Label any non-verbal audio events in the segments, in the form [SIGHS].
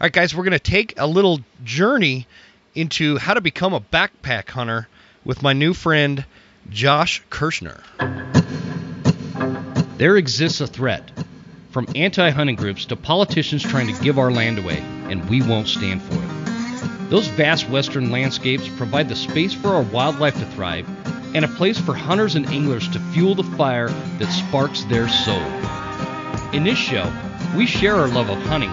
All right, guys, we're going to take a little journey into how to become a backpack hunter with my new friend, Josh Kirchner. There exists a threat from anti hunting groups to politicians trying to give our land away, and we won't stand for it. Those vast western landscapes provide the space for our wildlife to thrive and a place for hunters and anglers to fuel the fire that sparks their soul. In this show, we share our love of hunting,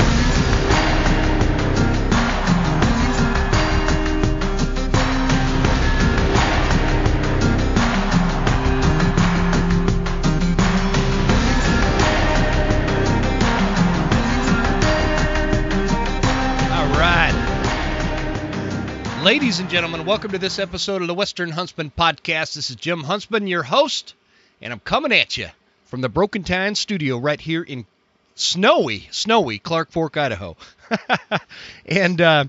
Ladies and gentlemen, welcome to this episode of the Western Huntsman Podcast. This is Jim Huntsman, your host, and I'm coming at you from the Broken Tine studio right here in snowy, snowy Clark Fork, Idaho. [LAUGHS] and uh,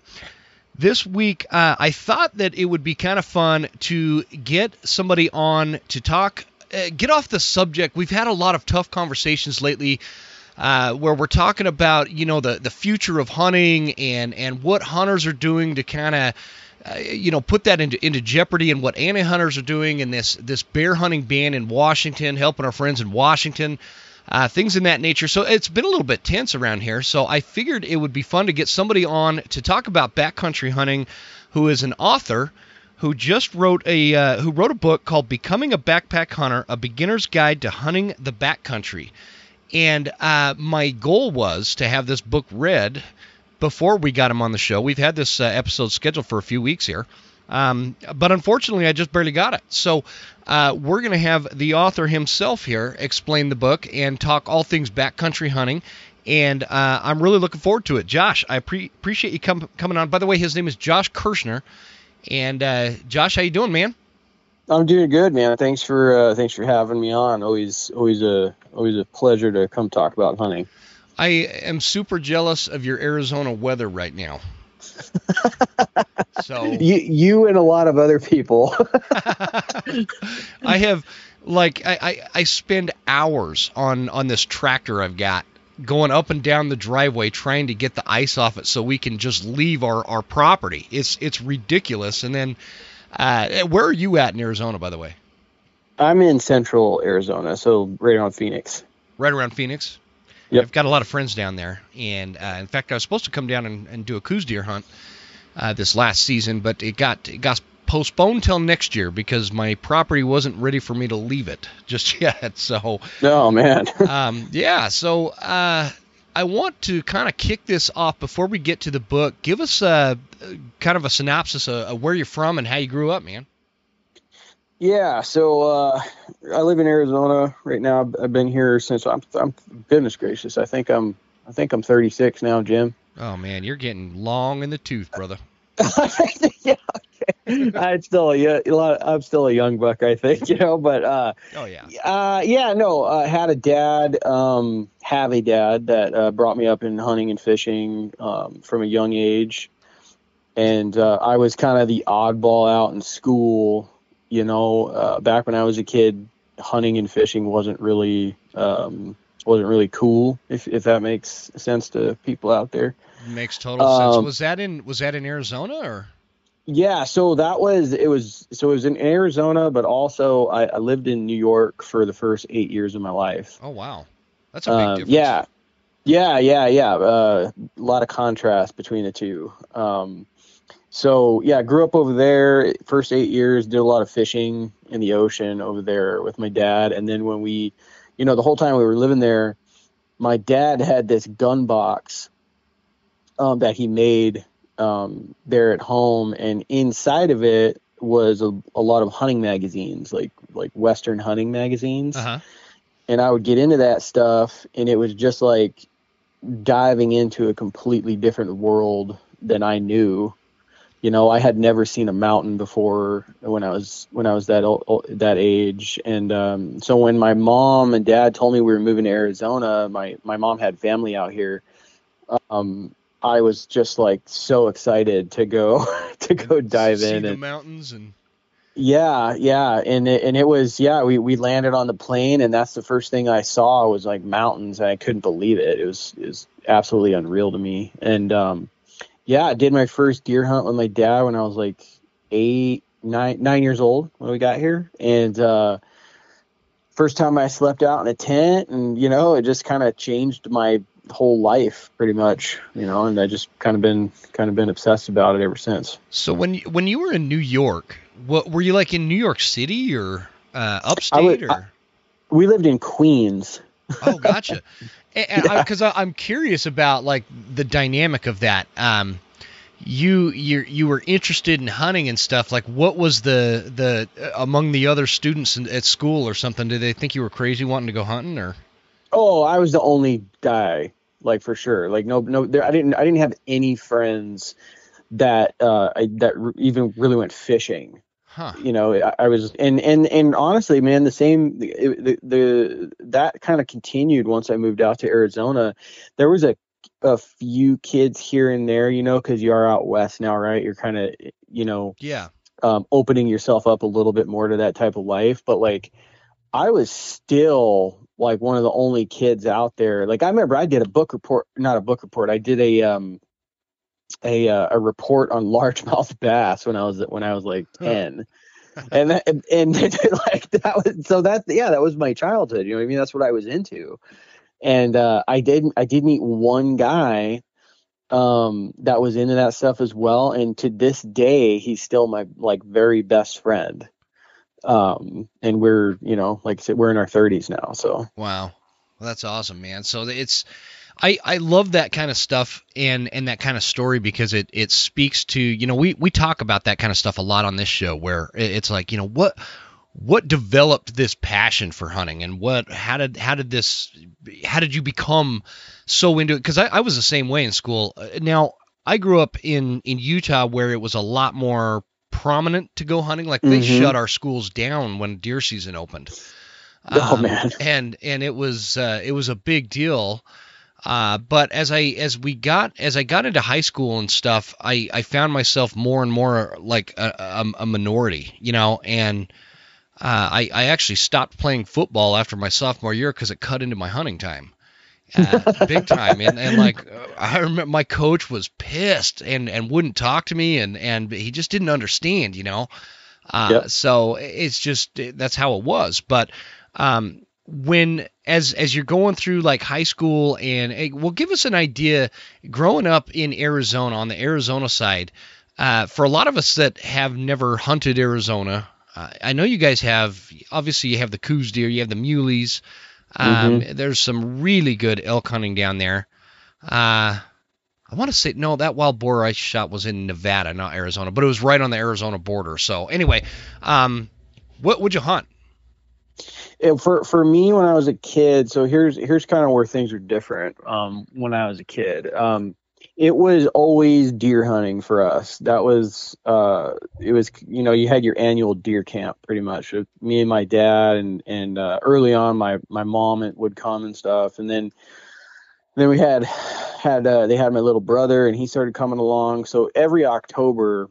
this week, uh, I thought that it would be kind of fun to get somebody on to talk, uh, get off the subject. We've had a lot of tough conversations lately. Uh, where we're talking about you know the the future of hunting and and what hunters are doing to kind of uh, you know, put that into into jeopardy and what anti hunters are doing and this this bear hunting ban in Washington, helping our friends in Washington, uh, things in that nature. So it's been a little bit tense around here. So I figured it would be fun to get somebody on to talk about backcountry hunting, who is an author who just wrote a uh, who wrote a book called Becoming a Backpack Hunter: A Beginner's Guide to Hunting the Backcountry. And uh, my goal was to have this book read before we got him on the show. We've had this uh, episode scheduled for a few weeks here. Um, but unfortunately, I just barely got it. So uh, we're going to have the author himself here explain the book and talk all things backcountry hunting. And uh, I'm really looking forward to it. Josh, I pre- appreciate you com- coming on. By the way, his name is Josh Kirchner. And uh, Josh, how you doing, man? I'm doing good, man. Thanks for uh, thanks for having me on. Always always a always a pleasure to come talk about hunting. I am super jealous of your Arizona weather right now. [LAUGHS] so you, you and a lot of other people. [LAUGHS] I have like I, I, I spend hours on on this tractor I've got going up and down the driveway trying to get the ice off it so we can just leave our, our property. It's it's ridiculous. And then uh, where are you at in Arizona, by the way? I'm in central Arizona, so right around Phoenix. Right around Phoenix. Yep. I've got a lot of friends down there, and uh, in fact, I was supposed to come down and, and do a Coues deer hunt uh, this last season, but it got it got postponed till next year because my property wasn't ready for me to leave it [LAUGHS] just yet. So, oh man, [LAUGHS] um, yeah. So, uh, I want to kind of kick this off before we get to the book. Give us a kind of a synopsis of, of where you're from and how you grew up, man. Yeah, so uh, I live in Arizona right now. I've been here since I'm, I'm goodness gracious. I think I'm I think I'm 36 now, Jim. Oh man, you're getting long in the tooth, brother. [LAUGHS] yeah, okay. I'm still a, a lot. Of, I'm still a young buck, I think, [LAUGHS] you know. But uh, oh yeah, uh, yeah, no. I uh, had a dad, um, have a dad that uh, brought me up in hunting and fishing um, from a young age, and uh, I was kind of the oddball out in school you know, uh, back when I was a kid, hunting and fishing wasn't really um, wasn't really cool. If if that makes sense to people out there. Makes total um, sense. Was that in was that in Arizona or? Yeah, so that was it was so it was in Arizona, but also I, I lived in New York for the first eight years of my life. Oh wow, that's a big um, difference. Yeah, yeah, yeah, yeah. Uh, a lot of contrast between the two. Um, so yeah, I grew up over there. First eight years, did a lot of fishing in the ocean over there with my dad. And then when we, you know, the whole time we were living there, my dad had this gun box um, that he made um, there at home, and inside of it was a, a, lot of hunting magazines, like like Western hunting magazines. Uh-huh. And I would get into that stuff, and it was just like diving into a completely different world than I knew you know, I had never seen a mountain before when I was when I was that old, that age, and um, so when my mom and dad told me we were moving to Arizona, my my mom had family out here. Um, I was just like so excited to go [LAUGHS] to go dive See in the and mountains and yeah, yeah, and it, and it was yeah. We we landed on the plane, and that's the first thing I saw was like mountains, and I couldn't believe it. It was it was absolutely unreal to me. And um, yeah, I did my first deer hunt with my dad when I was like eight, nine, nine years old when we got here, and uh, first time I slept out in a tent, and you know, it just kind of changed my whole life pretty much, you know, and I just kind of been kind of been obsessed about it ever since. So when you, when you were in New York, what were you like in New York City or uh, upstate would- or? I- We lived in Queens. Oh, gotcha. [LAUGHS] Because I'm curious about like the dynamic of that. Um, you you you were interested in hunting and stuff. Like, what was the the uh, among the other students in, at school or something? Did they think you were crazy wanting to go hunting or? Oh, I was the only guy, like for sure. Like no, no, there, I didn't, I didn't have any friends that uh, I, that r- even really went fishing. Huh. You know, I, I was, and and and honestly, man, the same, the the, the that kind of continued once I moved out to Arizona. There was a a few kids here and there, you know, because you are out west now, right? You're kind of, you know, Yeah. um, opening yourself up a little bit more to that type of life. But like, I was still like one of the only kids out there. Like, I remember I did a book report, not a book report. I did a um, a uh, a report on largemouth bass when I was when I was like ten. and that, and, and [LAUGHS] like that was so that yeah that was my childhood you know what i mean that's what i was into and uh i didn't i did meet one guy um that was into that stuff as well and to this day he's still my like very best friend um and we're you know like I said, we're in our 30s now so Wow. Well, that's awesome, man. So it's I, I love that kind of stuff and, and that kind of story because it, it speaks to you know we, we talk about that kind of stuff a lot on this show where it's like you know what what developed this passion for hunting and what how did how did this how did you become so into it because I, I was the same way in school Uh, now I grew up in in Utah where it was a lot more prominent to go hunting like they Mhm. shut our schools down when deer season opened Oh, Um, man. and and it was uh, it was a big deal. Uh, but as I as we got as I got into high school and stuff, I I found myself more and more like a, a, a minority, you know, and uh, I I actually stopped playing football after my sophomore year because it cut into my hunting time. Uh, [LAUGHS] big time and, and like I remember my coach was pissed and and wouldn't talk to me and and he just didn't understand you know uh, Yep. so it's just that's how it was but um, when as as you're going through like high school and well give us an idea growing up in Arizona on the Arizona side uh, for a lot of us that have never hunted Arizona uh, I know you guys have obviously you have the Coues deer you have the muleys um, there's some really good elk hunting down there. Uh, I want to say no that wild boar I shot was in Nevada not Arizona but it was right on the Arizona border. So anyway um, what would you hunt it, for for me when I was a kid, so here's here's kind of where things are different. Um, when I was a kid, um, it was always deer hunting for us. That was uh, it was you know you had your annual deer camp pretty much. Me and my dad and and uh, early on my my mom would come and stuff, and then then we had had uh, they had my little brother and he started coming along. So every October,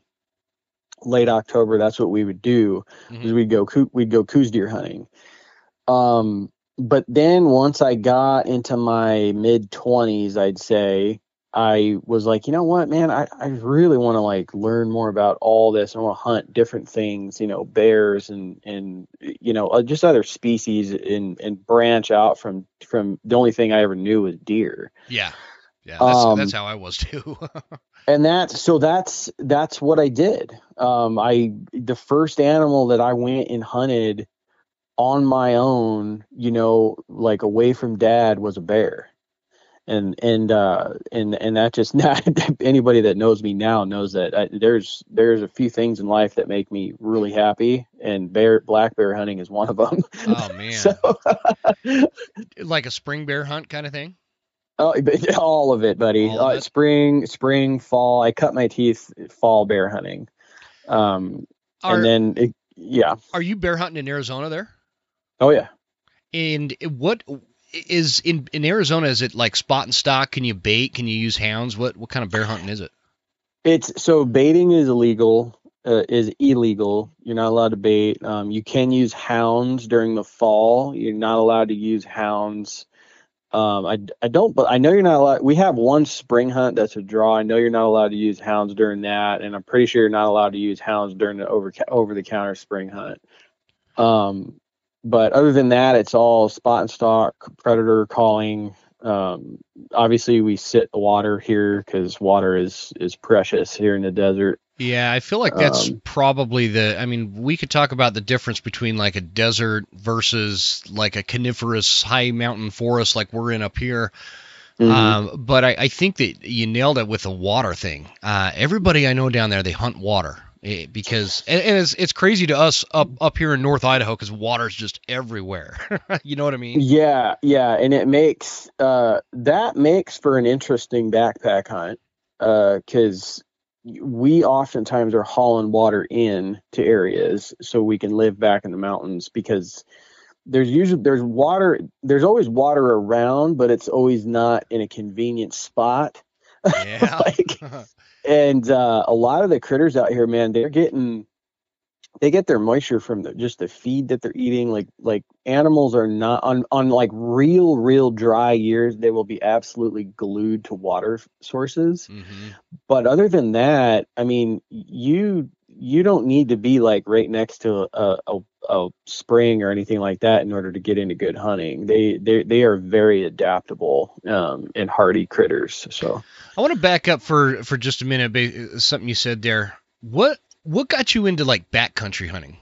late October, that's what we would do Mhm. is we'd go we'd go Coues deer hunting. Um, but then once I got into my mid twenties, I'd say I was like, you know what, man, I, I really want to like learn more about all this. I want to hunt different things, you know, bears and and you know uh, just other species and and branch out from from the only thing I ever knew was deer. Yeah. Yeah, that's, Um, that's how I was [LAUGHS] too. and that's so that's that's what I did. Um, I the first animal that I went and hunted on my own, you know, like away from dad, was a bear, and and uh, and and that just [LAUGHS] not anybody that knows me now knows that I, there's there's a few things in life that make me really happy, and bear black bear hunting is one of them. oh [LAUGHS] man. so like a spring bear hunt kind of thing? Oh, all of it, buddy. Of uh, it? Spring, spring, fall. I cut my teeth fall bear hunting. Um, Are and then it, yeah. are you bear hunting in Arizona there? Oh yeah. And what is in in Arizona? Is it like spot and stock? Can you bait? Can you use hounds? What what kind of bear hunting is it? It's so baiting is illegal. Uh, is illegal. You're not allowed to bait. Um, you can use hounds during the fall. You're not allowed to use hounds. Um, I, I don't, but I know you're not allowed. We have one spring hunt that's a draw. I know you're not allowed to use hounds during that, and I'm pretty sure you're not allowed to use hounds during the over over the counter spring hunt. Um, but other than that, it's all spot and stock, predator calling. Um, obviously, we sit the water here because water is is precious here in the desert. Yeah, I feel like that's um, probably the. I mean, we could talk about the difference between like a desert versus like a coniferous high mountain forest like we're in up here. Mm-hmm. Um, but I, I, think that you nailed it with the water thing. Uh, everybody I know down there, they hunt water. Eh, because and, and, it's it's crazy to us up up here in North Idaho because water's just everywhere. [LAUGHS] you know what I mean? Yeah, yeah, and it makes uh, that makes for an interesting backpack hunt because uh, we oftentimes are hauling water in to areas so we can live back in the mountains because there's usually there's water there's always water around but it's always not in a convenient spot yeah [LAUGHS] like [LAUGHS] and uh, a lot of the critters out here, man, they're getting they get their moisture from the, just the feed that they're eating. Like like animals are not on on like real real dry years, they will be absolutely glued to water sources. Mm-hmm. But other than that, I mean, you you don't need to be like right next to a, a, a spring or anything like that in order to get into good hunting. They they they are very adaptable um, and hardy critters. So I want to back up for for just a minute. Something you said there. What what got you into like backcountry hunting?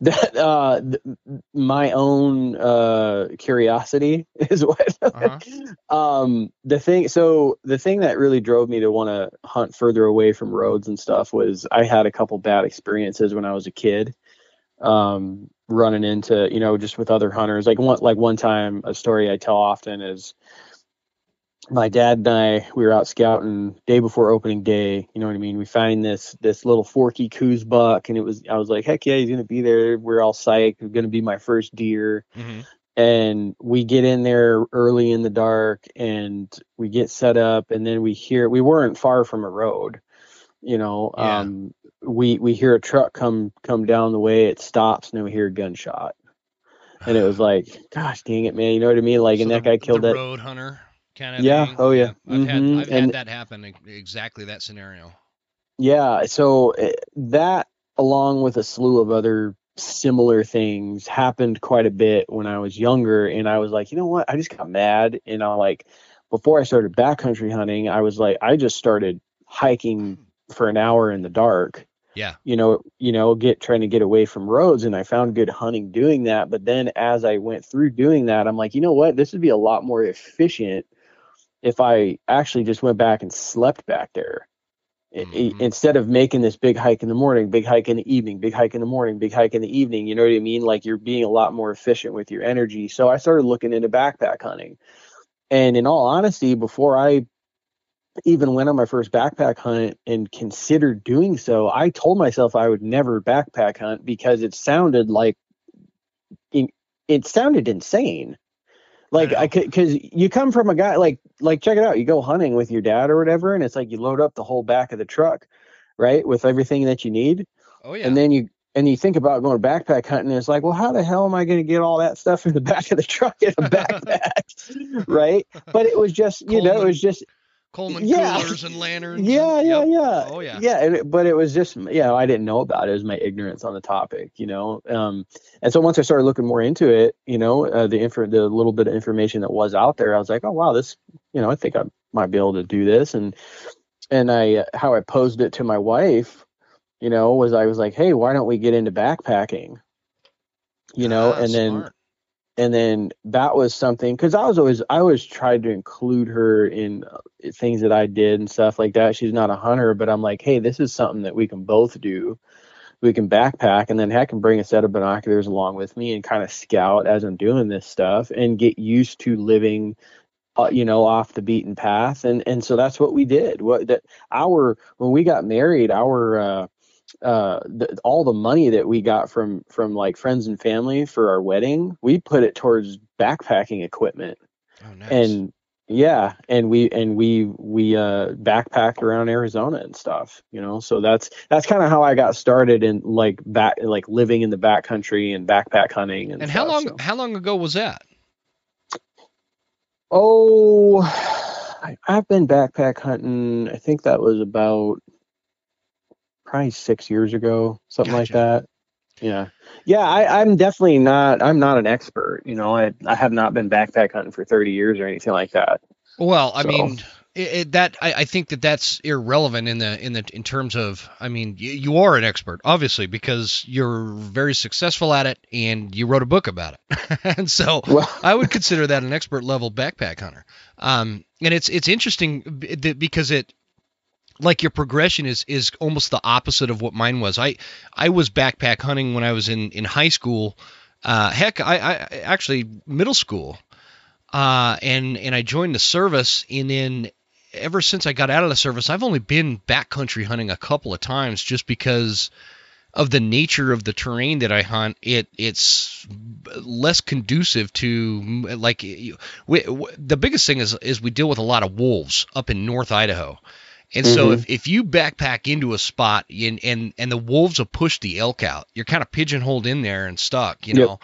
That uh, th- my own uh, curiosity [LAUGHS] is what. uh-huh. [LAUGHS] um, the thing. So the thing that really drove me to want to hunt further away from roads and stuff was I had a couple bad experiences when I was a kid. Um, running into you know just with other hunters like one like one time a story I tell often is my dad and I, we were out scouting day before opening day. You know what I mean? We find this this little forky Coues buck, and it was I was like, heck yeah, he's gonna be there. We're all psyched. It's gonna be my first deer. Mm-hmm. And we get in there early in the dark, and we get set up, and then we hear we weren't far from a road. You know, yeah. um, we we hear a truck come come down the way. It stops, and then we hear a gunshot. And it was [SIGHS] like, gosh dang it, man! You know what I mean? Like, so and that guy killed that road hunter kind of yeah. thing. oh yeah. I've mm-hmm. had i've and, had that happen exactly that scenario. Yeah. So eh, that along with a slew of other similar things happened quite a bit when i was younger and i was like you know what? I just got mad and i like before i started backcountry hunting i was like i just started hiking for an hour in the dark. Yeah. You know you know get trying to get away from roads and i found good hunting doing that but then as i went through doing that i'm like you know what? This would be a lot more efficient if I actually just went back and slept back there. Mm-hmm. instead of making this big hike in the morning, big hike in the evening, big hike in the morning, big hike in the evening, you know what I mean? Like you're being a lot more efficient with your energy. So I started looking into backpack hunting. And in all honesty, before I even went on my first backpack hunt and considered doing so, I told myself I would never backpack hunt because it sounded like it sounded insane. Like I could, because you come from a guy like like check it out. You go hunting with your dad or whatever, and it's like you load up the whole back of the truck, right, with everything that you need. Oh yeah. And then you and you think about going backpack hunting, and it's like, well, how the hell am I going to get all that stuff in the [LAUGHS] back of the truck in a [LAUGHS] backpack, [LAUGHS] right? But it was just, you Coleman, know, it was just Coleman yeah. coolers and lanterns. [LAUGHS] Yeah, and, yeah, yep. yeah. Oh yeah. Yeah, it, but it was just, you know, I didn't know about it. It was my ignorance on the topic, you know. Um, and so once I started looking more into it, you know, uh, the info, the little bit of information that was out there, I was like, oh wow, this, you know, I think I might be able to do this. And and I, uh, how I posed it to my wife, you know, was I was like, hey, why don't we get into backpacking? You know, ah, and smart. then and then that was something because I was always I always tried to include her in uh, things that I did and stuff like that. She's not a hunter, but I'm like, hey, this is something that we can both do. We can backpack and then heck can bring a set of binoculars along with me and kind of scout as I'm doing this stuff and get used to living uh, you know off the beaten path and and so that's what we did what that our when we got married our uh uh, the, all the money that we got from from like friends and family for our wedding, we put it towards backpacking equipment. Oh, nice. And yeah, and we and we we uh backpacked around Arizona and stuff, you know. So that's that's kind of how I got started in like back like living in the backcountry and backpack hunting and. and how long so. how long ago was that? Oh, I- I've been backpack hunting. I think that was about probably six years ago, something like that. Yeah, yeah. I, I'm definitely not. I'm not an expert. You know, I I have not been backpack hunting for 30 years or anything like that. Well, I So- mean, it, it, that I, I think that that's irrelevant in the in the in terms of I mean, you, you are an expert obviously because you're very successful at it and you wrote a book about it, [LAUGHS] and so Well, I would consider that an expert level backpack hunter. Um, and it's it's interesting because it like your progression is is almost the opposite of what mine was. I I was backpack hunting when I was in in high school. Uh, heck, I, I actually middle school. Uh, and and I joined the service, and then ever since I got out of the service, I've only been backcountry hunting a couple of times, just because of the nature of the terrain that I hunt. It it's less conducive to like you- we, the biggest thing is is we deal with a lot of wolves up in North Idaho. And so Mhm. if, if you backpack into a spot and, and and the wolves will push the elk out, you're kind of pigeonholed in there and stuck, you Yep. know.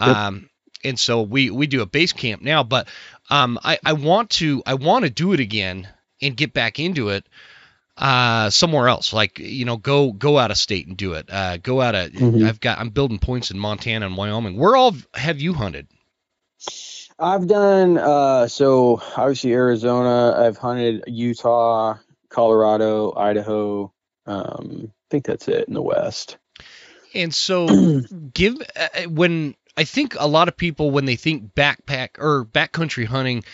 Yep. Um, and so we we do a base camp now, but um, I I want to I want to do it again and get back into it uh somewhere else like you know go go out of state and do it uh go out of Mhm. i've got i'm building points in montana and wyoming where all have you hunted I've done uh so obviously Arizona. I've hunted Utah, Colorado, Idaho. Um, I think that's it in the West. and so [CLEARS THROAT] give uh, when i think a lot of people when they think backpack or backcountry hunting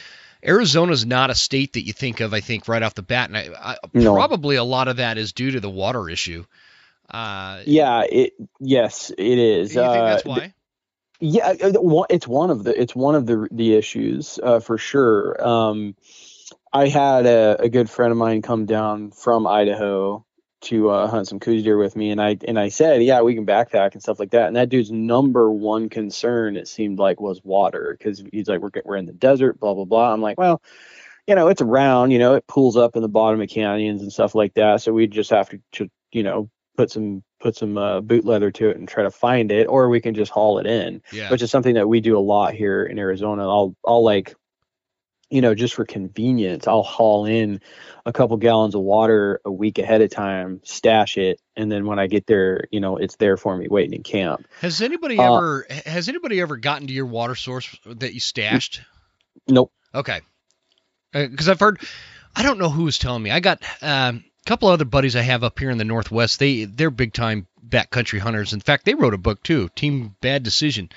arizona's not a state that you think of i think right off the bat and I, I, No. probably a lot of that is due to the water issue uh Yeah, it yes, it is. you think that's Uh, why Yeah, uh, it's one of the it's one of the the issues uh, for sure. Um, I had a, a good friend of mine come down from Idaho to uh, hunt some Coues deer with me, and I and I said, yeah, we can backpack and stuff like that. And that dude's number one concern it seemed like was water because he's like, we're we're in the desert, blah blah blah. I'm like, well. You know, it's around. You know, it pools up in the bottom of canyons and stuff like that. So we just have to, to you know, put some put some uh, boot leather to it and try to find it, or we can just haul it in yeah which is something that we do a lot here in Arizona. I'll I'll like you know just for convenience, I'll haul in a couple gallons of water a week ahead of time, stash it, and then when I get there, you know, it's there for me waiting in camp. has anybody uh, ever has anybody ever gotten to your water source that you stashed Nope. Okay. Because I've heard, I don't know who was telling me. I got um, a couple other buddies I have up here in the Northwest. They they're big time backcountry hunters. In fact, they wrote a book too, Team Bad Decision.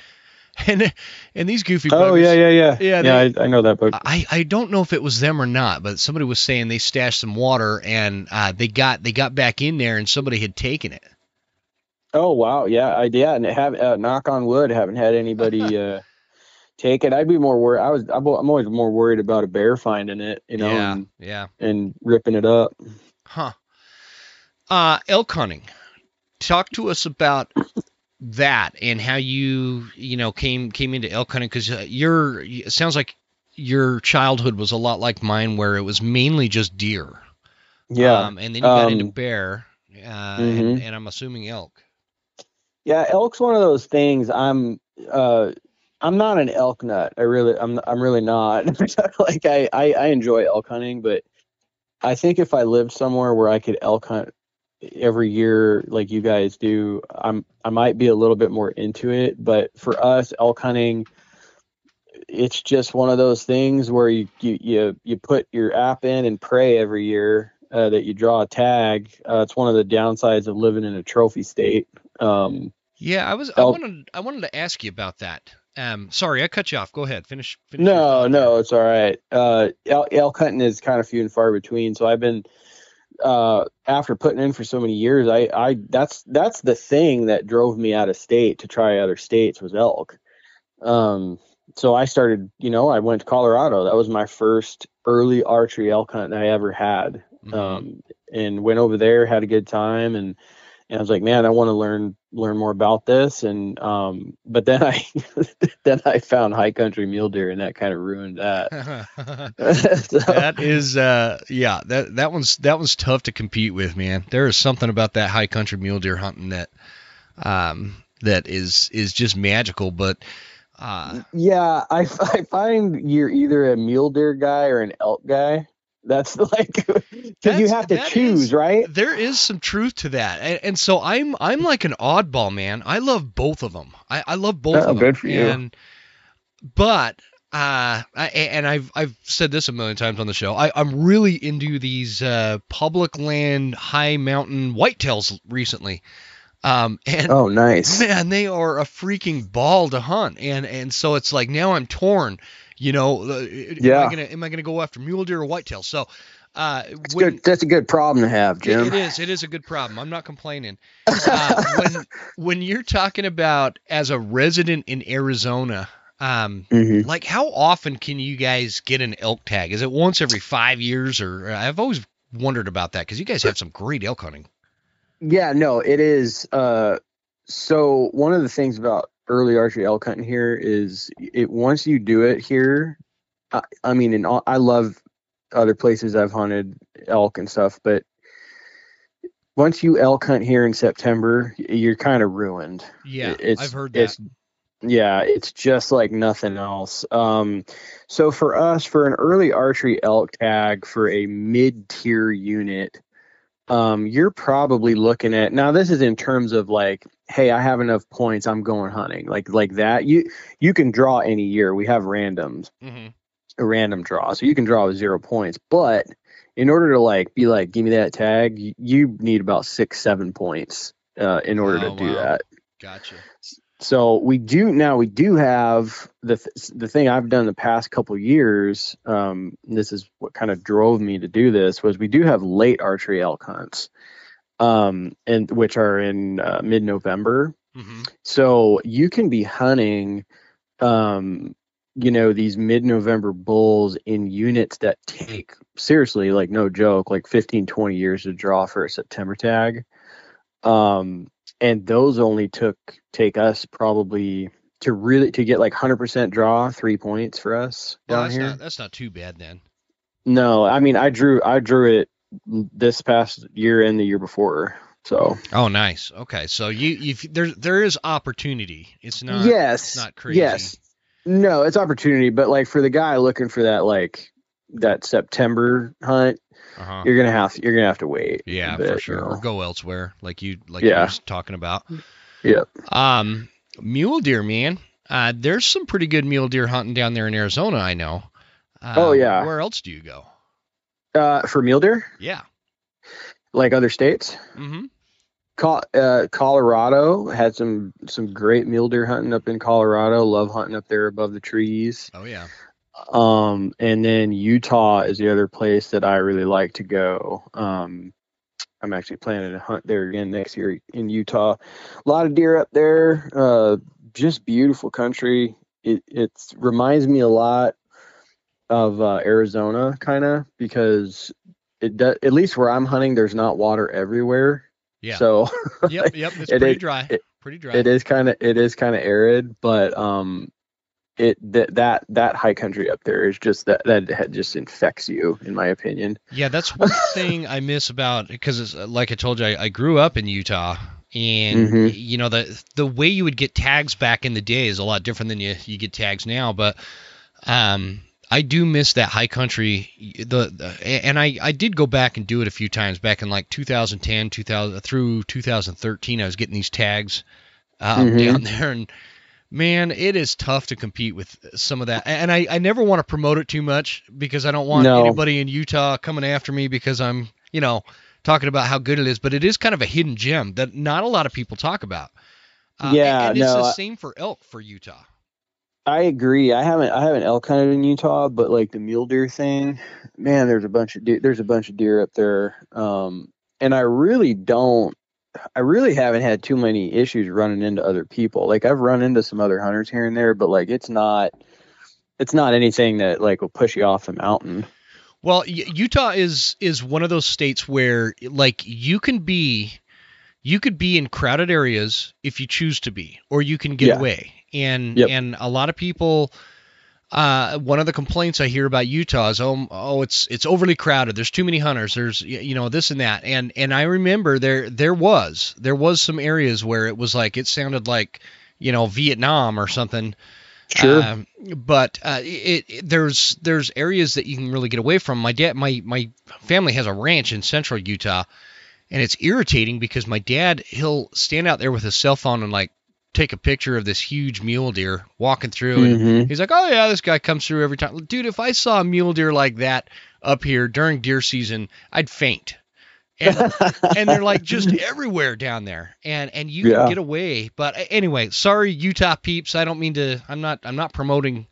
[LAUGHS] And and these goofy. Oh buggers- yeah, yeah, yeah. Yeah, Yeah, I, I know that book. I, I don't know if it was them or not, but somebody was saying they stashed some water and uh, they got they got back in there and somebody had taken it. Oh wow, yeah, I yeah, and have uh, knock on wood, haven't had anybody [LAUGHS] uh take it. I'd be more worried. I was I'm I'm always more worried about a bear finding it, you know, yeah, and, yeah. and ripping it up. Huh. Uh, elk hunting. Talk to us about that and how you, you know, came came into elk hunting because uh, your it sounds like your childhood was a lot like mine, where it was mainly just deer. Yeah. Um, and then you got into Um, bear, uh, and, mhm. and I'm assuming elk. Yeah, elk's one of those things. I'm uh I'm not an elk nut. I really I'm I'm really not. [LAUGHS] like I, I I enjoy elk hunting, but I think if I lived somewhere where I could elk hunt every year like you guys do, I'm I might be a little bit more into it, but for us elk hunting it's just one of those things where you you you, you put your app in and pray every year uh, that you draw a tag. Uh, it's one of the downsides of living in a trophy state. Um, Yeah, I was. I wanted. I wanted to ask you about that. Um, sorry, I cut you off. Go ahead. Finish. finish No, no, it's all right. Uh, elk, elk hunting is kind of few and far between. So I've been, uh, after putting in for so many years, I, I, that's, that's the thing that drove me out of state to try other states was elk. Um, so I started, you know, I went to Colorado. That was my first early archery elk hunt I ever had. Mhm. Um, and went over there, had a good time and, and I was like, man, I want to learn learn more about this. And um, but then I [LAUGHS] then I found high country mule deer, and that kind of ruined that. [LAUGHS] [LAUGHS] so, that is, uh, yeah, that that one's that one's tough to compete with, man. There is something about that high country mule deer hunting that, um, that is is just magical. But uh, yeah, I, I find you're either a mule deer guy or an elk guy. That's [LAUGHS] like because you have to choose, is, right? There is some truth to that, and, and, so I'm I'm like an oddball man. I love both of them. I, I love both oh, of them. Good for and, you. But uh, I, and I've I've said this a million times on the show. I, I'm really into these uh, public land, high mountain whitetails recently. Um, and oh, nice. Man, they are a freaking ball to hunt, and and so it's like now I'm torn. You know, uh, yeah. Am I gonna am I gonna go after mule deer or whitetail? So, uh, that's, when, good, that's a good problem to have, Jim. It, it is. It is a good problem. I'm not complaining. [LAUGHS] Uh, when when you're talking about as a resident in Arizona, um, mm-hmm. like how often can you guys get an elk tag? Is it once every five years, or I've always wondered about that because you guys have some great elk hunting. Yeah, no, it is. Uh, so one of the things about early archery elk hunting here is it once you do it here. I, I mean, in all, I love other places I've hunted elk and stuff, but once you elk hunt here in September, you're kind of ruined. Yeah, it's, I've heard that. It's, yeah, it's just like nothing else. Um, so for us, for an early archery elk tag for a mid-tier unit, um, you're probably looking at now. This is in terms of like, hey, I have enough points. I'm going hunting, like like that. You you can draw any year. We have randoms, mm-hmm. a random draw, so you can draw with zero points. But in order to like be like, give me that tag, you, you need about six seven points uh, in order oh, to do wow. that. Gotcha. So we do now. We do have the th- the thing I've done the past couple years. Um, this is what kind of drove me to do this was we do have late archery elk hunts, um, and which are in uh, mid November. Mm-hmm. So you can be hunting, um, you know, these mid November bulls in units that take seriously, like no joke, like 15, 20 years to draw for a September tag. Um, and those only took take us probably to really to get like 100% draw three points for us well, down that's here Not, that's not too bad then. no i mean i drew i drew it this past year and the year before so Oh, nice. Okay, so you you there there is opportunity. It's not. yes It's not crazy. yes no it's opportunity but like for the guy looking for that like that september hunt Uh-huh. you're gonna have you're gonna have to wait Yeah, bit, for you sure. know. Or go elsewhere, like you like Yeah. you was talking about. Yep. Um, mule deer, man. Uh, there's some pretty good mule deer hunting down there in Arizona. I know. Uh, Oh, yeah. Where else do you go? Uh for mule deer Yeah. like other states Mm-hmm. Col- uh, Colorado had some some great mule deer hunting up in Colorado. Love hunting up there above the trees. Oh yeah. Um, and then Utah is the other place that I really like to go. Um, I'm actually planning to hunt there again next year in Utah. A lot of deer up there. Uh, just beautiful country. It it reminds me a lot of uh, Arizona, kind of, because it does. At least where I'm hunting, there's not water everywhere. Yeah. So yep. Yep. [LAUGHS] It's It pretty is- dry. it- pretty dry. it is kind of it is kind of arid, but um, it that that that high country up there is just that that ha- just infects you, in my opinion. Yeah, that's one [LAUGHS] thing I miss about because, it's like I told you, I, I grew up in Utah, and Mhm. you know the the way you would get tags back in the day is a lot different than you you get tags now. But um, I do miss that high country. The, the and I I did go back and do it a few times back in like 2010, 2000 through 2013. I was getting these tags um, Mhm. down there and. Man, it is tough to compete with some of that. And I, I never want to promote it too much because I don't want No. anybody in Utah coming after me because I'm, you know, talking about how good it is. But it is kind of a hidden gem that not a lot of people talk about. Uh, Yeah, and it's no, the same for elk for Utah. I agree. I haven't I haven't elk hunted in Utah, but like the mule deer thing, man, there's a bunch of deer, there's a bunch of deer up there. Um, and I really don't. I really haven't had too many issues running into other people. Like I've run into some other hunters here and there, but like it's not it's not anything that like will push you off the mountain. Well, Utah is is one of those states where like you can be you could be in crowded areas if you choose to be, or you can get Yeah. away. And Yep. and a lot of people, uh, one of the complaints I hear about Utah is oh oh it's it's overly crowded. There's too many hunters. There's you know this and that. And and I remember there there was there was some areas where it was like it sounded like you know Vietnam or something. Sure. Um, but uh, it, it there's there's areas that you can really get away from. My dad, my my family has a ranch in central Utah, and it's irritating because my dad he'll stand out there with his cell phone and like take a picture of this huge mule deer walking through, and Mhm. he's like, "Oh yeah, this guy comes through every time." Dude, if I saw a mule deer like that up here during deer season, I'd faint. And, [LAUGHS] and they're like just everywhere down there and and you Yeah. can get away but anyway sorry utah peeps i don't mean to i'm not i'm not promoting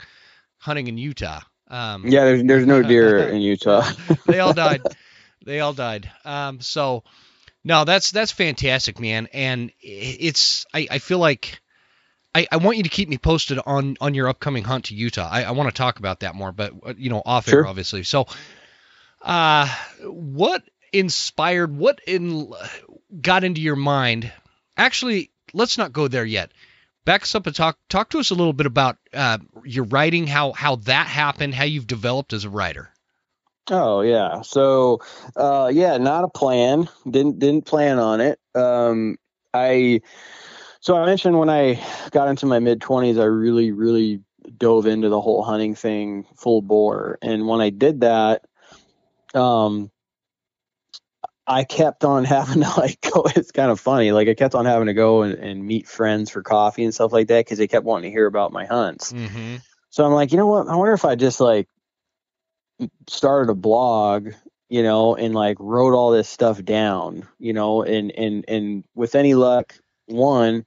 hunting in utah um yeah, there's there's no deer in Utah. [LAUGHS] they all died [LAUGHS] they all died um so no that's that's fantastic man and it's i i feel like I, I want you to keep me posted on on your upcoming hunt to Utah. I, I want to talk about that more, but uh, you know, off air, Sure. obviously. So, uh, what inspired? What in got into your mind? Actually, let's not go there yet. Back us up and talk talk to us a little bit about uh, your writing, how how that happened, how you've developed as a writer. Oh yeah. So uh yeah, not a plan. Didn't didn't plan on it. Um I so I mentioned when I got into my mid 20s I really really dove into the whole hunting thing full bore and when I did that um I kept on [LAUGHS] having to like go it's kind of funny like I kept on having to go and, and meet friends for coffee and stuff like that because they kept wanting to hear about my hunts. Mm-hmm. So I'm like, you know what? I wonder if I just like started a blog, you know, and like wrote all this stuff down, you know, and and and with any luck, one,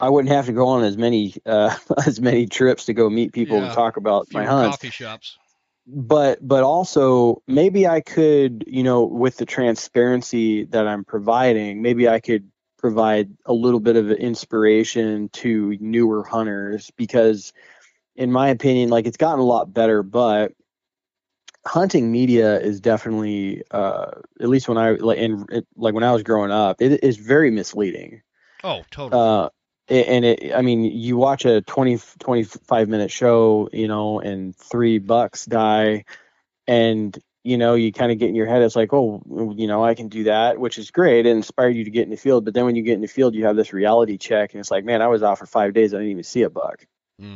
I wouldn't have to go on as many uh [LAUGHS] as many trips to go meet people Yeah. to talk about my hunts coffee shops. but but also maybe I could, you know, with the transparency that I'm providing, maybe I could provide a little bit of inspiration to newer hunters because in my opinion, like it's gotten a lot better, but hunting media is definitely uh at least when I like in it, like when I was growing up, it is very misleading. Oh, totally. uh and it i mean you watch a 20 25 minute show you know and three bucks die and you know you kind of get in your head it's like oh you know i can do that which is great it inspired you to get in the field but then when you get in the field you have this reality check and it's like man i was out for five days i didn't even see a buck.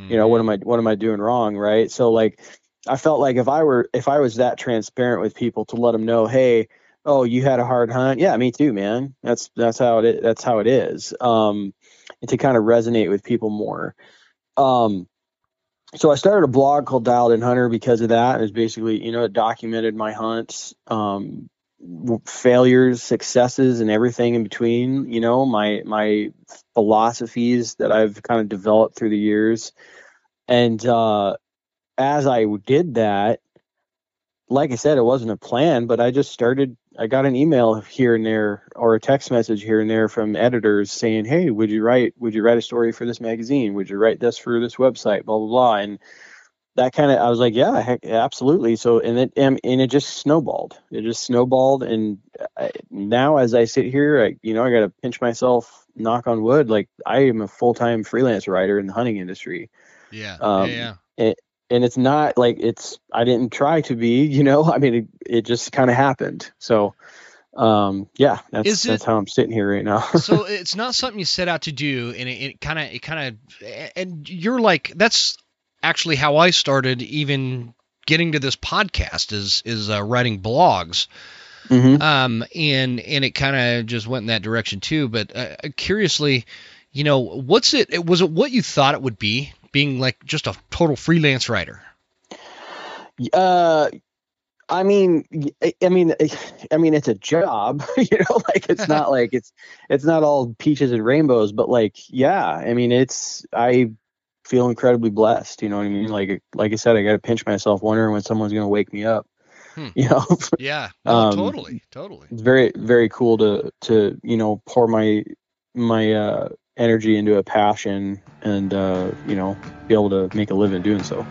You know what am i what am i doing wrong right? So like i felt like if i were if i was that transparent with people to let them know hey oh you had a hard hunt yeah me too man. That's that's how it is, that's how it is um and to kind of resonate with people more. Um so i started a blog called dialed in hunter because of that. It was basically you know it documented my hunts um failures successes and everything in between you know my my philosophies that i've kind of developed through the years. And uh as i did that like i said it wasn't a plan but i just started i got an email here and there or a text message here and there from editors saying hey would you write would you write a story for this magazine would you write this for this website blah blah blah and that kind of I was like, yeah, heck, absolutely. So and it and, and it just snowballed. It just snowballed, and I, now as I sit here, I you know I got to pinch myself, knock on wood. Like I am a full time freelance writer in the hunting industry, yeah, um, yeah, yeah. And it's not like it's I didn't try to be. [LAUGHS] You know, I mean, it, it just kind of happened. So. Um, yeah, that's Is that's it- how I'm sitting here right now. so [LAUGHS] it's not something you set out to do, and it kind of, it kind of, and you're like, that's actually how I started, even getting to this podcast is is uh, writing blogs, Mhm. um, and and it kind of just went in that direction too. But uh, curiously, you know, what's it? Was it what you thought it would be, being like just a total freelance writer? Uh, I mean, I mean, I mean, it's a job, [LAUGHS] you know. Like it's not [LAUGHS] like it's it's not all peaches and rainbows, but like, yeah, I mean, it's I feel incredibly blessed. You know what I mean? Like like I said, I got to pinch myself, wondering when someone's gonna wake me up. Hmm. [LAUGHS] You know, Yeah, no, Um, totally, totally. it's very very cool to to you know pour my my uh energy into a passion and uh you know be able to make a living doing so.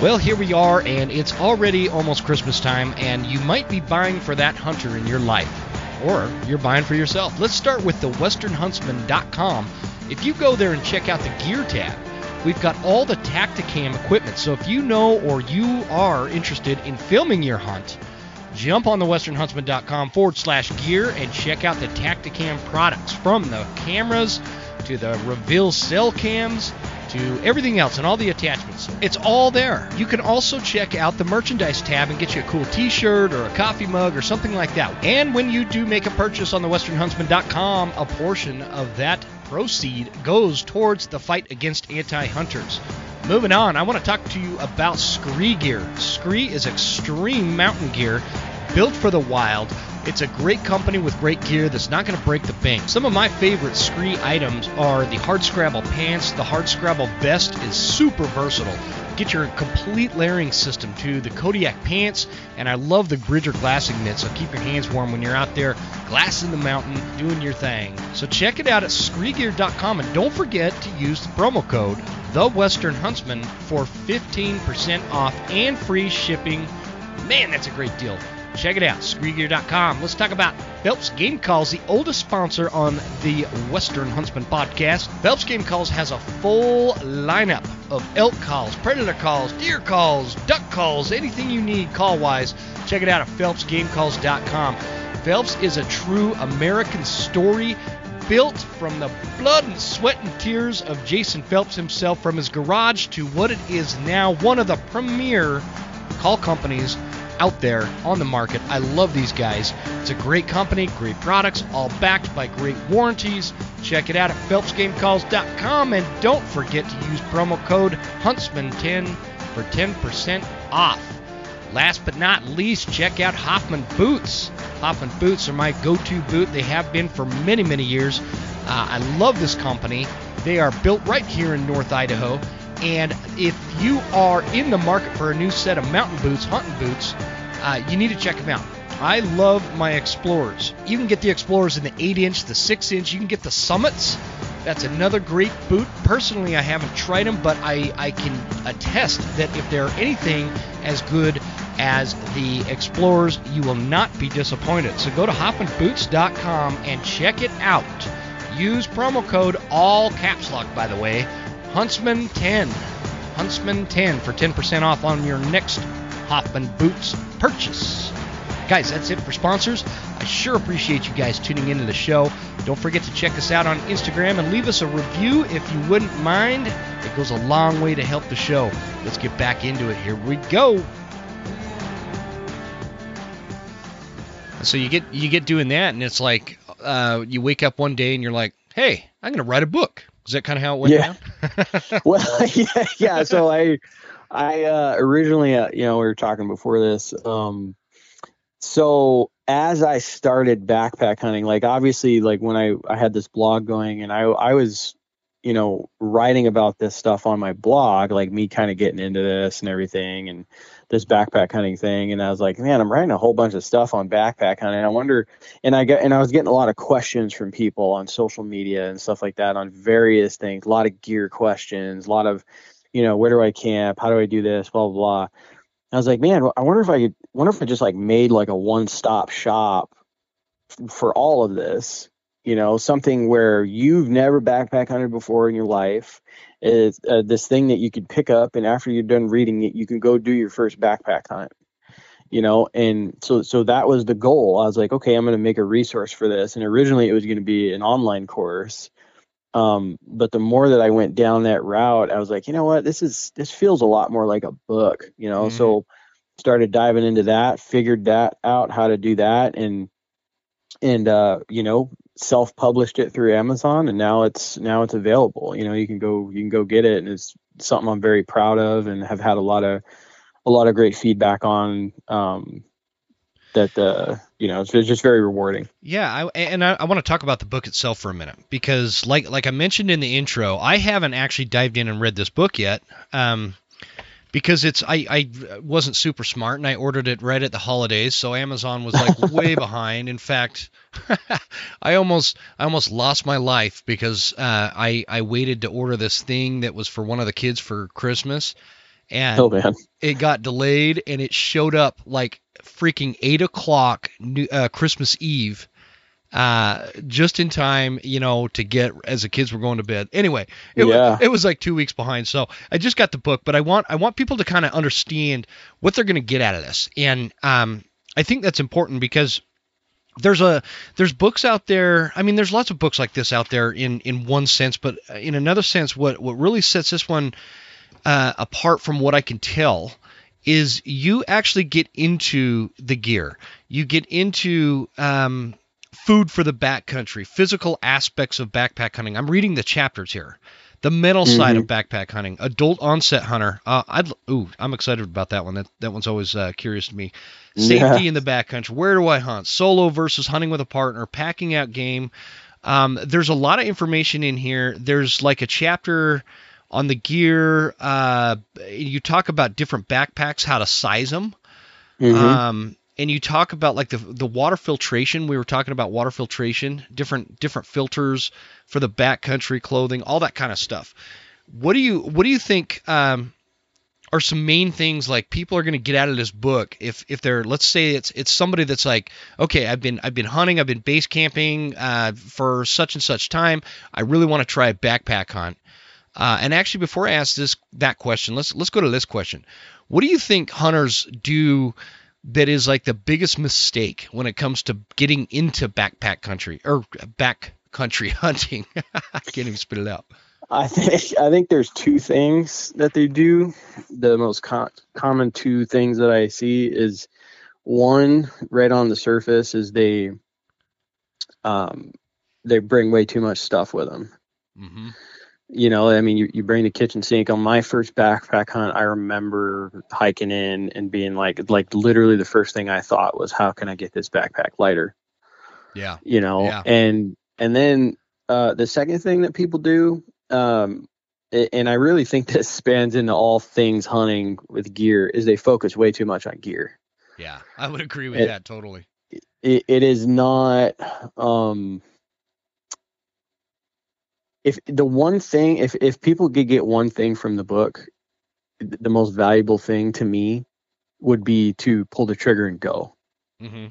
Well, here we are, and it's already almost Christmas time, and you might be buying for that hunter in your life. or you're buying for yourself. Let's start with the westernhuntsman.com. If you go there and check out the gear tab, we've got all the Tactacam equipment. So if you know or you are interested in filming your hunt, jump on the westernhuntsman.com forward slash gear and check out the Tactacam products from the cameras to the reveal cell cams to everything else and all the attachments. It's all there. You can also check out the merchandise tab and get you a cool t-shirt or a coffee mug or something like that. And when you do make a purchase on the westernhuntsman.com, a portion of that proceed goes towards the fight against anti-hunters. Moving on, I want to talk to you about SKRE gear. SKRE is extreme mountain gear built for the wild it's a great company with great gear that's not going to break the bank. Some of my favorite SKRE items are the Hardscrabble pants. The Hardscrabble vest is super versatile. Get your complete layering system to the Kodiak pants, and I love the Bridger glassing mitt, so keep your hands warm when you're out there glassing the mountain, doing your thing. So check it out at skregear.com, and don't forget to use the promo code The Western Huntsman for 15% off and free shipping. Man, that's a great deal. Check it out, skregear.com. Let's talk about Phelps Game Calls, the oldest sponsor on the Western Huntsman podcast. Phelps Game Calls has a full lineup of elk calls, predator calls, deer calls, duck calls, anything you need call wise. Check it out at phelpsgamecalls.com. Phelps is a true American story built from the blood and sweat and tears of Jason Phelps himself from his garage to what it is now one of the premier call companies out there on the market. I love these guys. It's a great company, great products, all backed by great warranties. Check it out at PhelpsGameCalls.com and don't forget to use promo code Huntsman10 for 10% off. Last but not least, check out Hoffman Boots. Hoffman Boots are my go to boot. They have been for many, many years. Uh, I love this company. They are built right here in North Idaho. And if you are in the market for a new set of mountain boots, hunting boots, uh, you need to check them out. I love my Explorers. You can get the Explorers in the 8 inch, the 6 inch, you can get the Summits. That's another great boot. Personally, I haven't tried them, but I, I can attest that if they're anything as good as the Explorers, you will not be disappointed. So go to hoffmanboots.com and check it out. Use promo code all caps lock, by the way, Huntsman10. Huntsman10 for 10% off on your next Hoffman Boots purchase. Guys, that's it for sponsors. I sure appreciate you guys tuning into the show. Don't forget to check us out on Instagram and leave us a review if you wouldn't mind. It goes a long way to help the show. Let's get back into it. Here we go. So you get you get doing that, and it's like uh, you wake up one day and you're like, "Hey, I'm to write a book." Is that kind of how it went yeah. down? [LAUGHS] [LAUGHS] well, [LAUGHS] yeah, yeah. So I, I uh, originally, uh, you know, we were talking before this. Um, so as I started backpack hunting, like obviously, like when I I had this blog going, and I I was, you know, writing about this stuff on my blog, like me kind of getting into this and everything, and this backpack hunting thing and I was like, man, I'm writing a whole bunch of stuff on backpack hunting. I wonder and I got and I was getting a lot of questions from people on social media and stuff like that on various things, a lot of gear questions, a lot of, you know, where do I camp? How do I do this? Blah blah blah. I was like, man, I wonder if I could wonder if I just like made like a one-stop shop for all of this you know something where you've never backpack hunted before in your life is uh, this thing that you could pick up and after you're done reading it you can go do your first backpack hunt you know? And so so that was the goal. I was like okay i'm going to make a resource for this. And originally it was going to be an online course um, but the more that i went down that route i was like you know what? This is this feels a lot more like a book you know? Mm-hmm. so started diving into that figured that out how to do that and and uh, you know self-published it through Amazon, and now it's now it's available. You know, you can go you can go get it, and it's something I'm very proud of, and have had a lot of a lot of great feedback on. Um, that uh, you know, it's, just very rewarding. Yeah, I, and I, I want to talk about the book itself for a minute because, like like I mentioned in the intro, I haven't actually dived in and read this book yet. Um, because it's I, I wasn't super smart and I ordered it right at the holidays, so Amazon was like [LAUGHS] way behind. In fact, [LAUGHS] I almost I almost lost my life because uh, I I waited to order this thing that was for one of the kids for Christmas, and oh, it got delayed and it showed up like freaking eight o'clock new, uh, Christmas Eve, uh, just in time, you know, to get as the kids were going to bed. Anyway, it, Yeah. was, it was like two weeks behind, so I just got the book, but I want I want people to kind of understand what they're going to get out of this, and um, I think that's important because there's a there's books out there. I mean, there's lots of books like this out there in in one sense, but in another sense, what what really sets this one uh, apart from what I can tell is you actually get into the gear. You get into um, food for the backcountry, physical aspects of backpack hunting. I'm reading the chapters here. The mental side of backpack hunting, adult onset hunter. Uh, I'd ooh, I'm excited about that one. That that one's always uh, curious to me. Safety Yeah. in the backcountry. Where do I hunt? Solo versus hunting with a partner. Packing out game. Um, there's a lot of information in here. There's like a chapter on the gear. Uh, you talk about different backpacks, how to size them. Mhm. Um, and you talk about like the the water filtration. We were talking about water filtration, different different filters for the backcountry clothing, all that kind of stuff. What do you what do you think um, are some main things like people are going to get out of this book if if they're let's say it's it's somebody that's like okay I've been I've been hunting I've been base camping uh, for such and such time I really want to try a backpack hunt. Uh, and actually, before I ask this that question, let's let's go to this question. What do you think hunters do that is like the biggest mistake when it comes to getting into backpack country or back country [LAUGHS] hunting? I can't even spit it out. I think I think there's two things that they do. The most co- common two things that I see is one right on the surface is they um they bring way too much stuff with them. Mm-hmm. You know, I mean, you, you bring the kitchen sink. On my first backpack hunt, I remember hiking in and being like, like literally the first thing I thought was, how can I get this backpack lighter? Yeah. you know Yeah. and and then uh the second thing that people do um and i really think [LAUGHS] this spans into all things hunting with gear is they focus way too much on gear Yeah, I would agree with It- that totally. it, it is not um if the one thing if if people could get one thing from the book the most valuable thing to me would be to pull the trigger and go. Mm-hmm.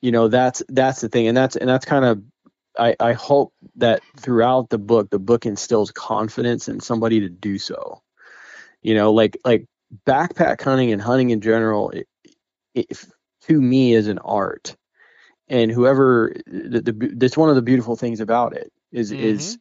you know that's that's the thing and that's and that's kind of I, I hope that throughout the book the book instills confidence in somebody to do so. You know like like backpack hunting and hunting in general it, it, to me is an art. And whoever the, the that's one of the beautiful things about it is is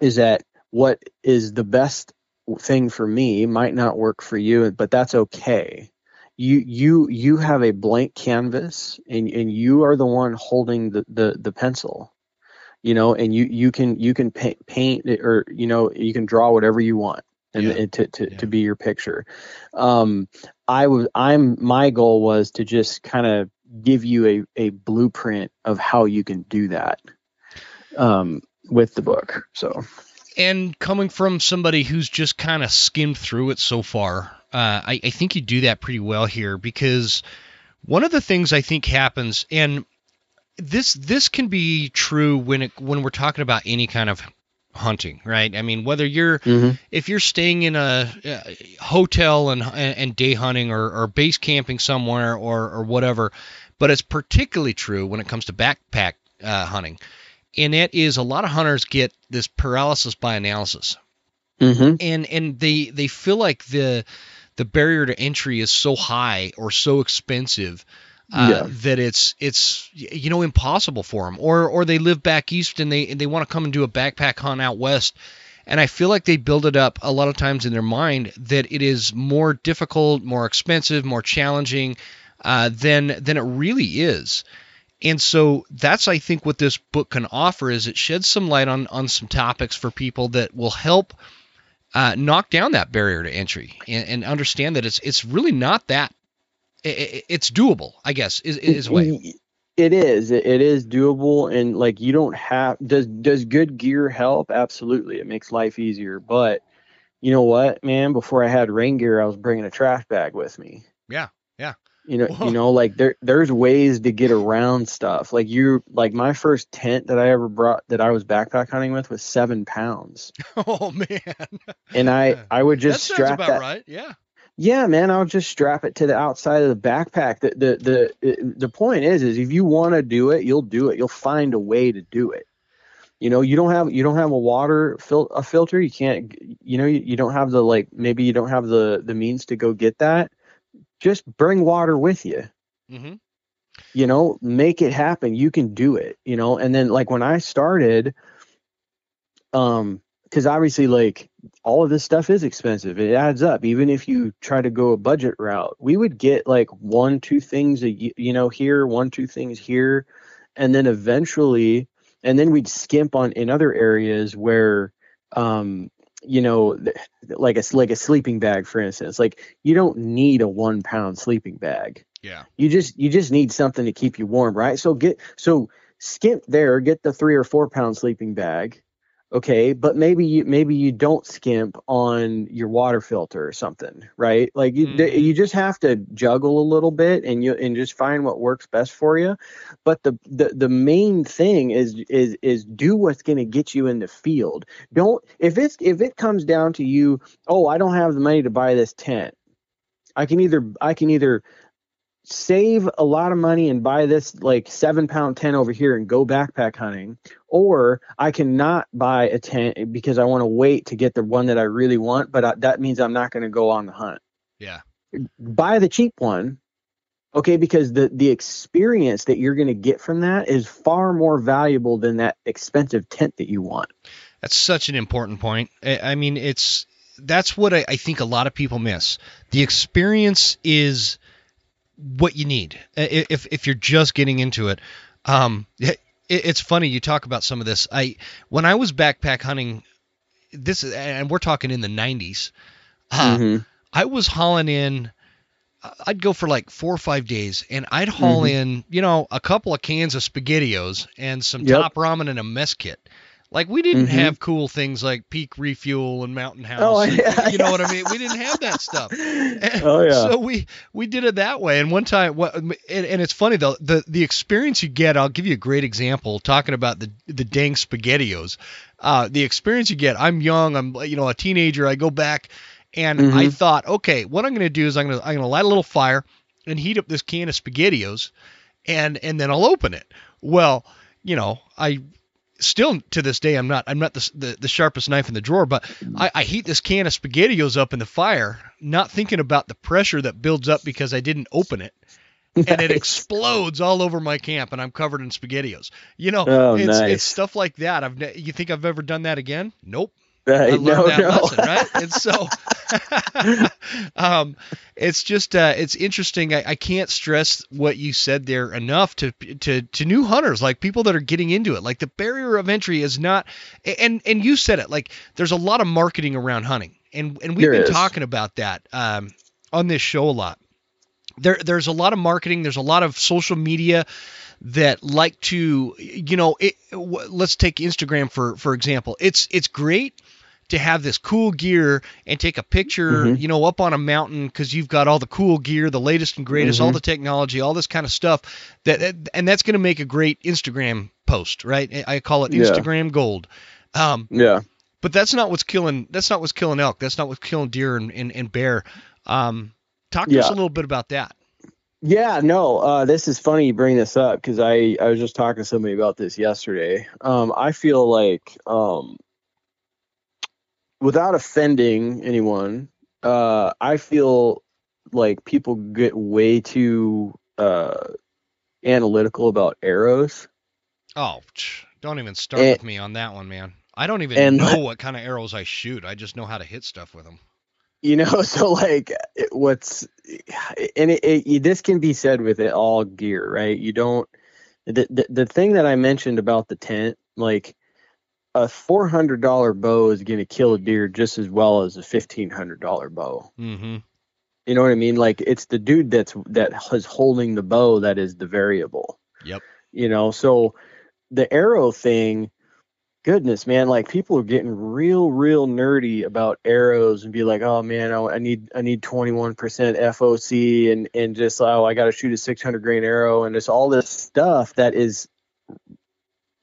is that what is the best thing for me might not work for you but that's okay you you you have a blank canvas and and you are the one holding the the, the pencil you know and you you can you can paint, paint or you know you can draw whatever you want and, Yeah. and to to, Yeah. to be your picture um i was i'm my goal was to just kind of give you a a blueprint of how you can do that um with the book so. And coming from somebody who's just kind of skimmed through it so far, uh, I, I think you do that pretty well here because one of the things I think happens, and this this can be true when it when we're talking about any kind of hunting, right? I mean, whether you're if you're staying in a, uh hotel and and day hunting or, or base camping somewhere or or whatever, but it's particularly true when it comes to backpack uh, hunting, and that is a lot of hunters get this paralysis by analysis, mm-hmm. and and they they feel like the the barrier to entry is so high or so expensive uh, Yeah. that it's it's you know impossible for them or or they live back east and they and they want to come and do a backpack hunt out west and I feel like they build it up a lot of times in their mind that it is more difficult, more expensive, more challenging uh, than than it really is. And so that's I think what this book can offer is it sheds some light on on some topics for people that will help uh, knock down that barrier to entry and, and understand that it's it's really not that i- i- it's doable. I guess is is way. It is. It, it is doable, and like you don't have. Does does good gear help? Absolutely, it makes life easier. But you know what, man? Before I had rain gear, I was bringing a trash bag with me. Yeah. You know, Whoa. you know, like there there's ways to get around stuff. Like you, like my first tent that I ever brought that I was backpack hunting with was seven pounds, [LAUGHS] Oh man, and I Yeah. [LAUGHS] I would that just sounds strap about that right. Yeah. Yeah, man, I'll just strap it to the outside of the backpack. The the the the point is is if you want to do it, you'll do it. You'll find a way to do it. You know, you don't have you don't have a water fil- a filter. You can't. You know, you, you don't have the like maybe you don't have the the means to go get that. Just bring water with you. Mm-hmm. You know, make it happen. You can do it. You know, and then like when I started, um, because obviously like all of this stuff is expensive it adds up even if you try to go a budget route we would get like one two things a, you know here one two things here and then eventually and then we'd skimp on in other areas where um you know like a like a sleeping bag for instance like you don't need a one pound sleeping bag Yeah. you just you just need something to keep you warm right so get so skimp there get the three or four pound sleeping bag okay but maybe you maybe you don't skimp on your water filter or something right? Like you Mhm. you just have to juggle a little bit and you and just find what works best for you. But the the, the main thing is is is do what's going to get you in the field. Don't if it's if it comes down to you oh i don't have the money to buy this tent i can either i can either save a lot of money and buy this like seven pound tent over here and go backpack hunting or i cannot buy a tent because i want to wait to get the one that i really want but I, that means i'm not going to go on the hunt Yeah. buy the cheap one okay because the the experience that you're going to get from that is far more valuable than that expensive tent that you want That's such an important point. I, I mean, it's that's what I, I think a lot of people miss. The experience is what you need if if you're just getting into it. Um, it, it's funny you talk about some of this. I when I was backpack hunting, this and we're talking in the 90s. Uh, Mhm. I was hauling in. I'd go for like four or five days, and I'd haul Mhm. in, you know, a couple of cans of Spaghettios and some Yep. top ramen and a mess kit. Like we didn't Mhm. have cool things like Peak Refuel and Mountain House. Oh, and- yeah. you know what I mean? We didn't have that stuff. [LAUGHS] oh yeah So we we did it that way. And one time, what and, and it's funny though the the experience you get. I'll give you a great example. Talking about the the dang spaghettios, uh, the experience you get. I'm young. I'm you know a teenager. I go back, and I Mhm. thought, okay, what I'm going to do is I'm going to I'm going to light a little fire and heat up this can of spaghettios, and and then I'll open it. Well, you know, I still to this day I'm not I'm not the the, the sharpest knife in the drawer, but mm-hmm. I, I heat this can of spaghettios up in the fire, not thinking about the pressure that builds up because I didn't open it. And it [LAUGHS] explodes all over my camp, and I'm covered in spaghettios. You know, Oh, it's nice. it's stuff like that. I've you think I've ever done that again? Nope. I learned no, that no. lesson, right? And so, [LAUGHS] [LAUGHS] um, it's just uh, it's interesting. I, I can't stress what you said there enough to to to new hunters, like people that are getting into it. Like the barrier of entry is not, and and you said it. Like there's a lot of marketing around hunting, and and we've There been is. talking about that um, on this show a lot. There there's a lot of marketing. There's a lot of social media that like to you know it, w- let's take Instagram for for example. It's it's great to have this cool gear and take a picture, Mhm. you know, up on a mountain because you've got all the cool gear, the latest and greatest, all Mhm. the technology, all this kind of stuff. That, and that's going to make a great Instagram post, right? I call it Yeah. Instagram gold. Um, Yeah. but that's not what's killing. That's not what's killing elk. That's not what's killing deer and, and, and bear. Um, talk to us a little bit about that. Yeah, no, uh, this is funny you bring this up because I, I was just talking to somebody about this yesterday. Um, I feel like, um, without offending anyone, uh, I feel like people get way too uh, analytical about arrows. Oh, don't even start And- with me on that one, man. I don't even know what kind of arrows I shoot. I just know how to hit stuff with them. you know [LAUGHS] so like it- what's and it, it, this can be said with it all gear right you don't the, the the thing that i mentioned about the tent like a $400 bow is going to kill a deer just as well as a $1500 bow Mm-hmm. you know what i mean like it's the dude that's that is holding the bow that is the variable Yep. you know so the arrow thing goodness man like people are getting real real nerdy about arrows and be like oh man i, I need i need 21% foc and and just oh i gotta shoot a 600 grain arrow and it's all this stuff that is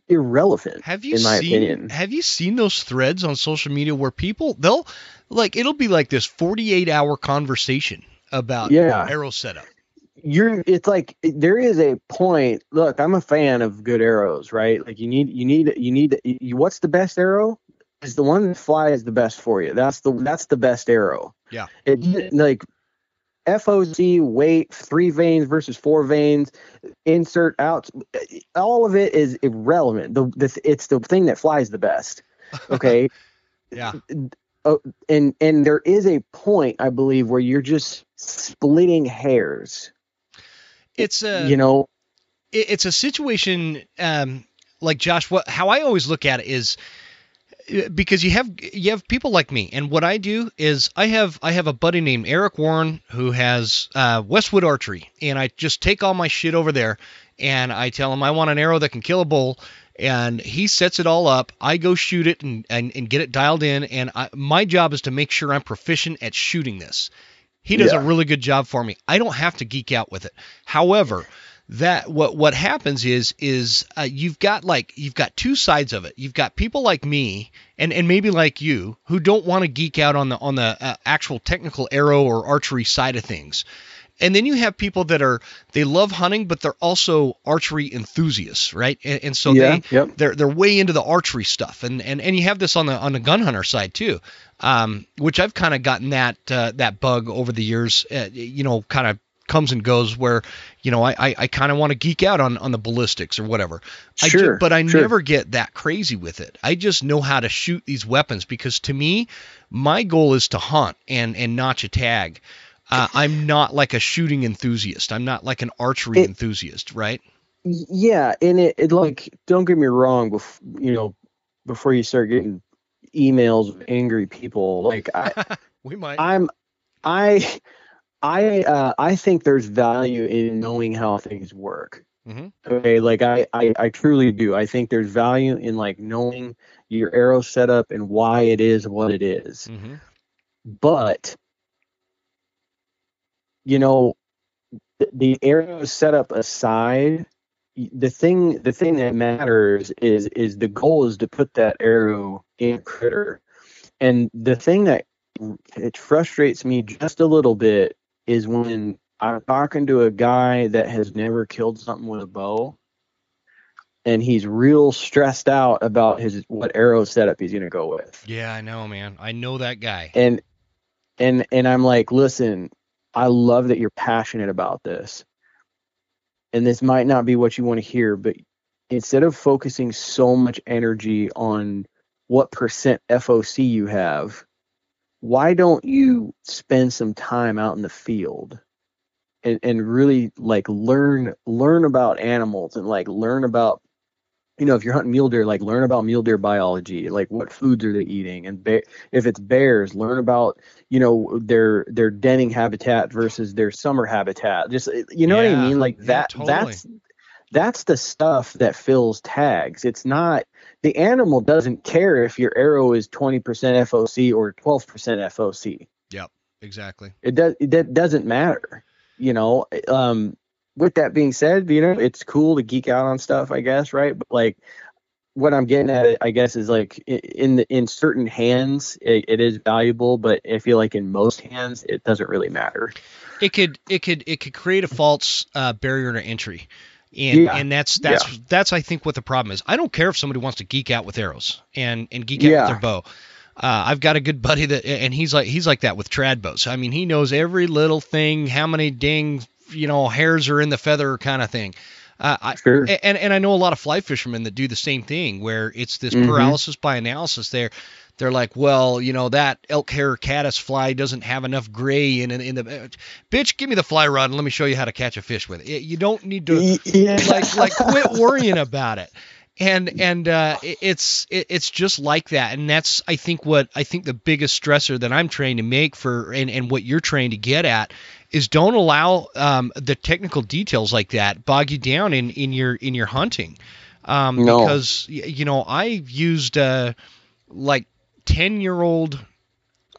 irrelevant. Have you in my seen opinion. Have you seen those threads on social media where people they'll like it'll be like this 48 hour conversation about Yeah. arrow setup. you're it's like there is a point look i'm a fan of good arrows right like you need you need you need you, what's the best arrow is the one that flies the best for you that's the that's the best arrow Yeah. it like foc weight three vanes versus four vanes insert out all of it is irrelevant the, the it's the thing that flies the best okay [LAUGHS] Yeah. oh, and and there is a point i believe where you're just splitting hairs It's a you know it's a situation um, like Josh. What how I always look at it is because you have you have people like me, and what I do is I have I have a buddy named Eric Warren who has uh, Westwood Archery, and I just take all my shit over there, and I tell him I want an arrow that can kill a bull. And he sets it all up. I go shoot it and, and, and get it dialed in. And I, my job is to make sure I'm proficient at shooting this. He does Yeah. a really good job for me. I don't have to geek out with it. However, that what what happens is is uh, you've got like you've got two sides of it. You've got people like me and and maybe like you who don't want to geek out on the on the uh, actual technical arrow or archery side of things. And then you have people that are they love hunting, but they're also archery enthusiasts, right? And, and so yeah they yep they're they're way into the archery stuff, and and and you have this on the on the gun hunter side too, um, which I've kind of gotten that uh, that bug over the years. Uh, you know, kind of comes and goes where you know I I, I kind of want to geek out on on the ballistics or whatever. I ju- Sure, but I sure. never get that crazy with it. I just know how to shoot these weapons because to me, my goal is to hunt and and notch a tag. Uh, I'm not like a shooting enthusiast. I'm not like an archery It- enthusiast, right? Yeah and it, it like don't get me wrong bef- you know before you start getting emails of angry people like i [LAUGHS] we might. i'm i i uh i think there's value in knowing how things work. Mhm. okay like I, I i truly do. I think there's value in like knowing your arrow setup and why it is what it is. Hmm but you know th- the arrow setup aside the thing the thing that matters is is the goal is to put that arrow in critter. And the thing that it frustrates me just a little bit is when i'm talking to a guy that has never killed something with a bow and he's real stressed out about his what arrow setup he's going to go with Yeah, I know, man. I know that guy. and and and I'm like, listen, I love that you're passionate about this. And this might not be what you want to hear, but instead of focusing so much energy on what percent FOC you have, why don't you spend some time out in the field and, and really like learn learn about animals and like learn about you know if you're hunting mule deer like learn about mule deer biology like what foods are they eating? And bear, if it's bears learn about you know their their denning habitat versus their summer habitat. Just eh, you know what i mean? Like yeah, that totally. that's that's the stuff that fills tags. It's not the animal doesn't care if your arrow is 20% foc or 12% foc Yep, Exactly. it does that doesn't matter you know um with that being said you know it's cool to geek out on stuff i guess right but like what i'm getting at i guess is like in the in certain hands it, it is valuable but i feel like in most hands it doesn't really matter It could it could it could create a false uh, barrier to entry. And, Yeah, and that's that's that's I think what the problem is. I don't care if somebody wants to geek out with arrows and and geek out Yeah. with their bow. Uh, I've got a good buddy that and he's like he's like that with trad bows. I mean, he knows every little thing, how many ding you know hairs are in the feather kind of thing. Uh, I, Sure. and and I know a lot of fly fishermen that do the same thing, where it's this Mhm. paralysis by analysis. There, they're like, well, you know, that elk hair caddis fly doesn't have enough gray in in, in the bitch. Give me the fly rod and let me show you how to catch a fish with it. You don't need to yeah like like [LAUGHS] quit worrying about it. And and uh, it- it's it, it's just like that, and that's I think what I think the biggest stressor that I'm trying to make for and, and what you're trying to get at is don't allow um, the technical details like that bog you down in, in your in your hunting, um, No. because you know I've used uh, like ten year old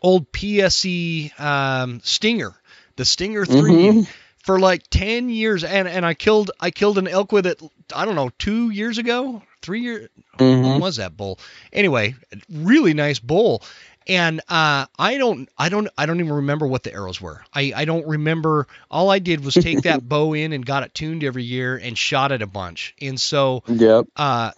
old PSE um, Stinger, the Stinger 3 Mhm. for like 10 years and and I killed I killed an elk with it I don't know 2 years ago three years. Mhm. When was that bull? Anyway, really nice bull. And uh, I don't, I don't, I don't even remember what the arrows were. I, I don't remember. All I did was take that [LAUGHS] bow in and got it tuned every year and shot it a bunch. And so Yep. uh,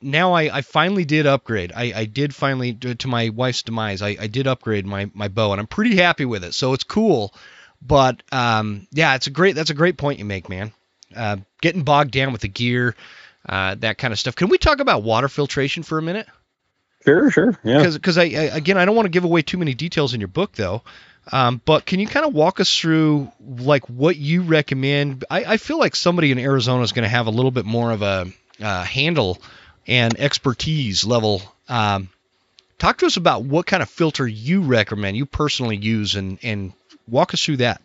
now I, I finally did upgrade. I, I did finally, to my wife's demise, I, I did upgrade my, my bow, and I'm pretty happy with it. So it's cool. But um, yeah, it's a great. That's a great point you make, man. Uh, getting bogged down with the gear, uh, that kind of stuff. Can we talk about water filtration for a minute? Sure, sure. Yeah. Because because I, I again I don't want to give away too many details in your book though. Um, but can you kind of walk us through like what you recommend? I, I feel like somebody in Arizona is going to have a little bit more of a uh, handle and expertise level. Um, talk to us about what kind of filter you recommend, you personally use, and and walk us through that.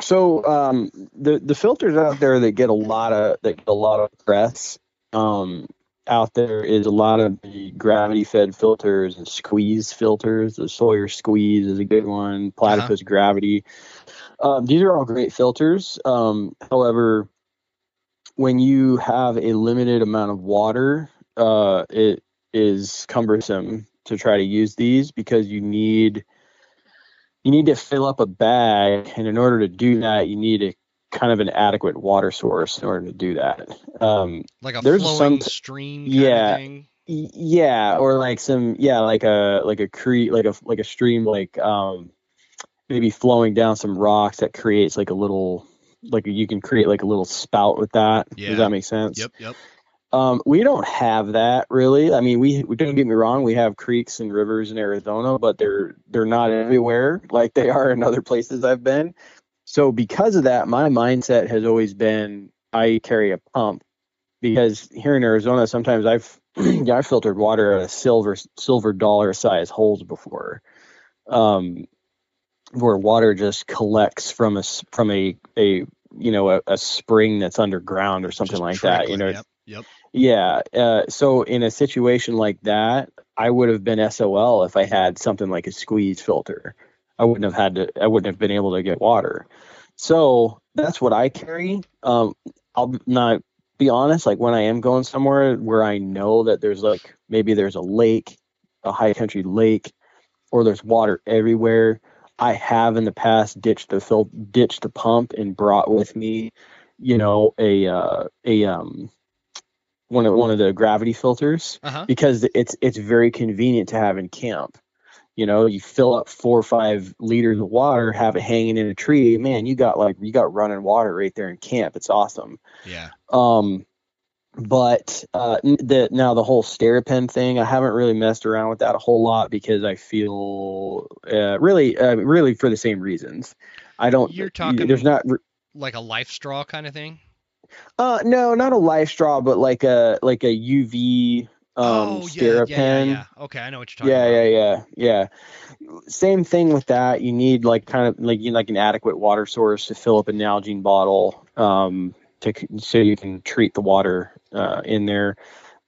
So um, the the filters out there that get a lot of that get a lot of press um, out there is a lot of the gravity fed filters and squeeze filters. The Sawyer squeeze is a good one. Platypus gravity. Um, these are all great filters. Um, however, when you have a limited amount of water, uh, it is cumbersome to try to use these because you need you need to fill up a bag, and in order to do that, you need a kind of an adequate water source in order to do that. Um, Like a There's flowing some- stream. Kind Yeah. Of thing. yeah, or like some yeah, like a like a creek, like a like a stream, like um, maybe flowing down some rocks that creates like a little like you can create like a little spout with that. Yeah. Does that make sense? Yep. Yep. Um, we don't have that really. I mean, we, we don't get me wrong. We have creeks and rivers in Arizona, but they're they're not everywhere like they are in other places I've been. So because of that, my mindset has always been I carry a pump because here in Arizona, sometimes I've [CLEARS THROAT] yeah, I filtered water out of silver silver dollar size holes before, um, where water just collects from a from a a you know a, a spring that's underground or something Just like that. You know, Yep. Yep. yeah. Uh, so in a situation like that, I would have been SOL if I had something like a squeeze filter. I wouldn't have had to. I wouldn't have been able to get water. So that's what I carry. Um, I'll not be honest. Like when I am going somewhere where I know that there's like maybe there's a lake, a high country lake, or there's water everywhere. I have in the past ditched the fil- ditched the pump and brought with me, you know, a uh, a um one of one of the gravity filters Uh huh. because it's it's very convenient to have in camp. You know, you fill up four or five liters of water, have it hanging in a tree. Man, you got like you got running water right there in camp. It's awesome. Yeah. Um, but uh, the now the whole SteriPen thing, I haven't really messed around with that a whole lot because I feel uh, really, uh, really for the same reasons. I don't. You're talking- There's not. Like a LifeStraw kind of thing. Uh, no, not a LifeStraw, but like a like a UV um oh yeah, yeah, yeah. Okay, I know what you're talking Yeah, about. yeah, yeah, yeah. Same thing with that. You need like kind of like you like an adequate water source to fill up a Nalgene bottle, um, to so you can treat the water uh, in there.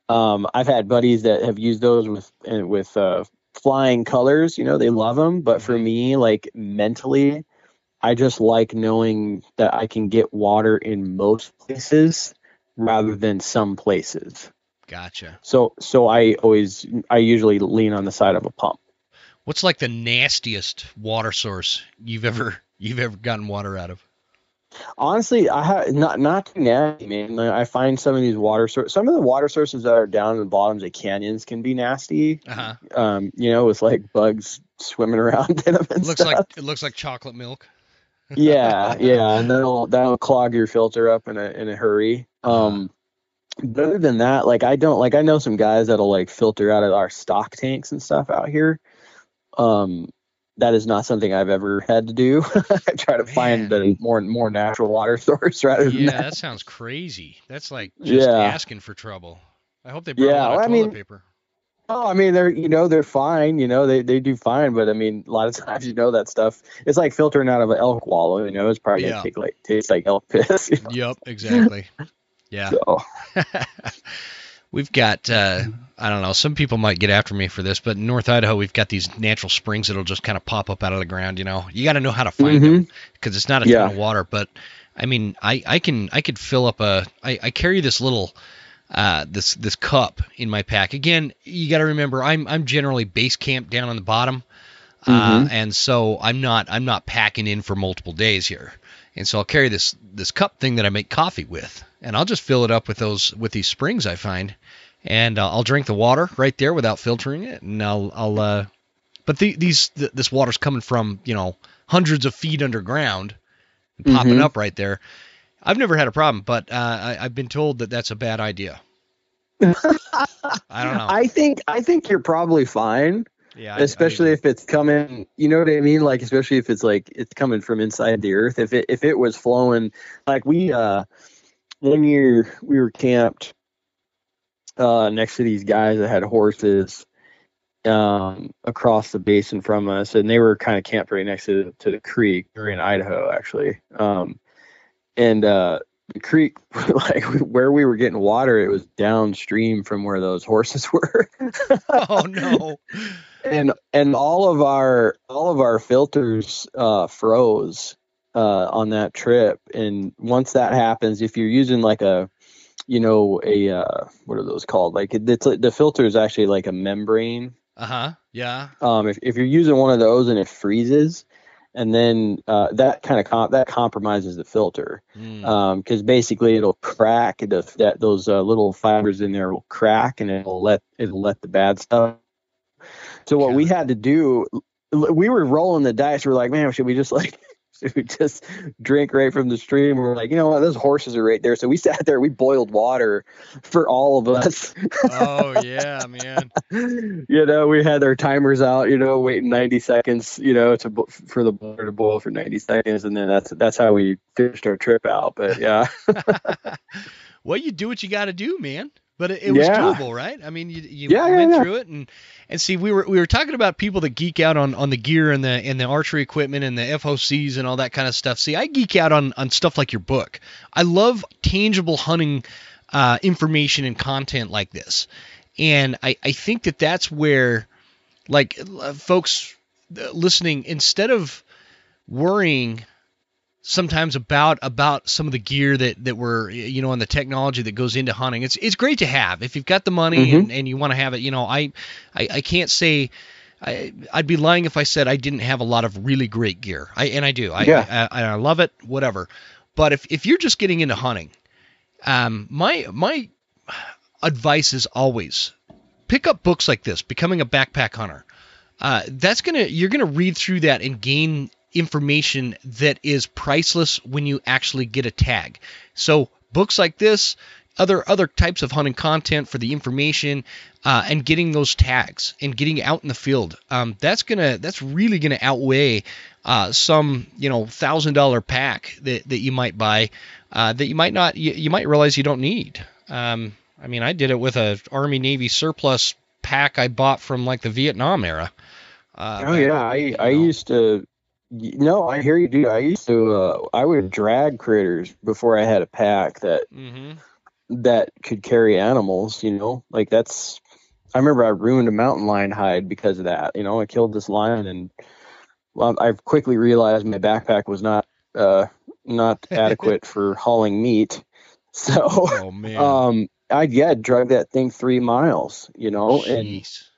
Um, I've had buddies that have used those with with uh, flying colors. You know, they love them, but for me, like mentally, I just like knowing that I can get water in most places rather than some places. Gotcha. So so I always I usually lean on the side of a pump. What's like the nastiest water source you've ever you've ever gotten water out of? Honestly, I have not not too nasty, man. I find some of these water sources, some of the water sources that are down in the bottoms of canyons can be nasty. Uh huh. Um, you know, with like bugs swimming [LAUGHS] around in them and it Looks stuff. like it looks like chocolate milk. Yeah, yeah, and that'll that'll clog your filter up in a in a hurry. Um, but other than that, like I don't like I know some guys that'll like filter out of our stock tanks and stuff out here. Um, that is not something I've ever had to do. [LAUGHS] I try to find a more more natural water [LAUGHS] source rather than Yeah, that. that sounds crazy. That's like just Yeah. asking for trouble. I hope they brought Yeah, a lot of well, I toilet mean- paper. Oh, I mean, they're you know they're fine. You know they they do fine, but I mean a lot of [LAUGHS] times you know that stuff. It's like filtering out of an elk wallow. You know, it's probably Yeah. gonna take like taste like elk piss. [LAUGHS] you know? Yep, exactly. Yeah. So [LAUGHS] we've got uh, I don't know. Some people might get after me for this, but in North Idaho, we've got these natural springs that'll just kind of pop up out of the ground. You know, you got to know how to find them because it's not a Yeah. ton of water. But I mean, I I can I could fill up a I, I carry this little uh, this this cup in my pack. Again, you got to remember I'm I'm generally base camp down on the bottom, uh, Mhm. and so I'm not I'm not packing in for multiple days here. And so I'll carry this this cup thing that I make coffee with, and I'll just fill it up with those with these springs I find, and uh, I'll drink the water right there without filtering it, and I'll I'll uh, but the, these th- this water's coming from you know hundreds of feet underground, and popping Mhm. up right there. I've never had a problem, but uh, I, I've been told that that's a bad idea. I don't know. [LAUGHS] I think I think you're probably fine, yeah, I- I especially do. if it's coming. You know what I mean? Like especially if it's like it's coming from inside the earth. If it if it was flowing, like we uh one year we were camped uh next to these guys that had horses um across the basin from us and they were kind of camped right next to to the creek were in idaho actually um and uh the creek [LAUGHS] like where we were getting water it was downstream from where those horses [LAUGHS] were oh no. and and all of our all of our filters uh froze uh on that trip and once that happens if you're using like a you know a uh what are those called like it, it's the filter is actually like a membrane Uh huh. Yeah. um if, if you're using one of those and it freezes and then uh that kind of comp- that compromises the filter. Mm. um because basically it'll crack the, that those uh, little fibers in there will crack and it'll let it'll let the bad stuff. So what we had to do we were rolling the dice. We're like man should we just like [LAUGHS] we just drink right from the stream. We're like you know what? Those horses are right there. So we [LAUGHS] sat there we boiled water for all of us. Oh [LAUGHS] yeah, man. you know we had our timers out you know waiting 90 seconds you know to for the water to boil for 90 seconds and then that's that's how we finished our trip out but yeah. Well, you do what you got to do, man. But it, it was Yeah. doable, right? I mean, you, you Yeah, yeah, went yeah. through it, and and see, we were we were talking about people that geek out on, on the gear and the and the archery equipment and the FOCs and all that kind of stuff. See, I geek out on on stuff like your book. I love tangible hunting uh, information and content like this, and I I think that that's where like uh, folks uh, listening instead of worrying sometimes about about some of the gear that that we're you know and the technology that goes into hunting it's it's great to have if you've got the money Mhm. and, and you want to have it you know I, I i can't say I, I'd be lying if I said I didn't have a lot of really great gear. I and I do. I, Yeah. I, I, I love it. Whatever. But if, if you're just getting into hunting, um, my my advice is always pick up books like this, Becoming a Backpack Hunter. Uh, that's gonna you're gonna read through that and gain information that is priceless when you actually get a tag. So books like this, other other types of hunting content for the information, uh, and getting those tags and getting out in the field. Um, that's gonna that's really gonna outweigh uh, some you know thousand dollar pack that, that you might buy uh, that you might not you, you might realize you don't need. Um, I mean, I did it with a Army Navy surplus pack I bought from like the Vietnam era. Uh, oh yeah i i know. used to no i hear you do i used to uh, i would drag critters before i had a pack that hmm that could carry animals you know? Like that's i remember i ruined a mountain lion hide because of that you know? I killed this lion and well, i quickly realized my backpack was not uh not [LAUGHS] adequate for hauling meat. [LAUGHS] So Oh um i yeah drug that thing three miles you know? And Jeez.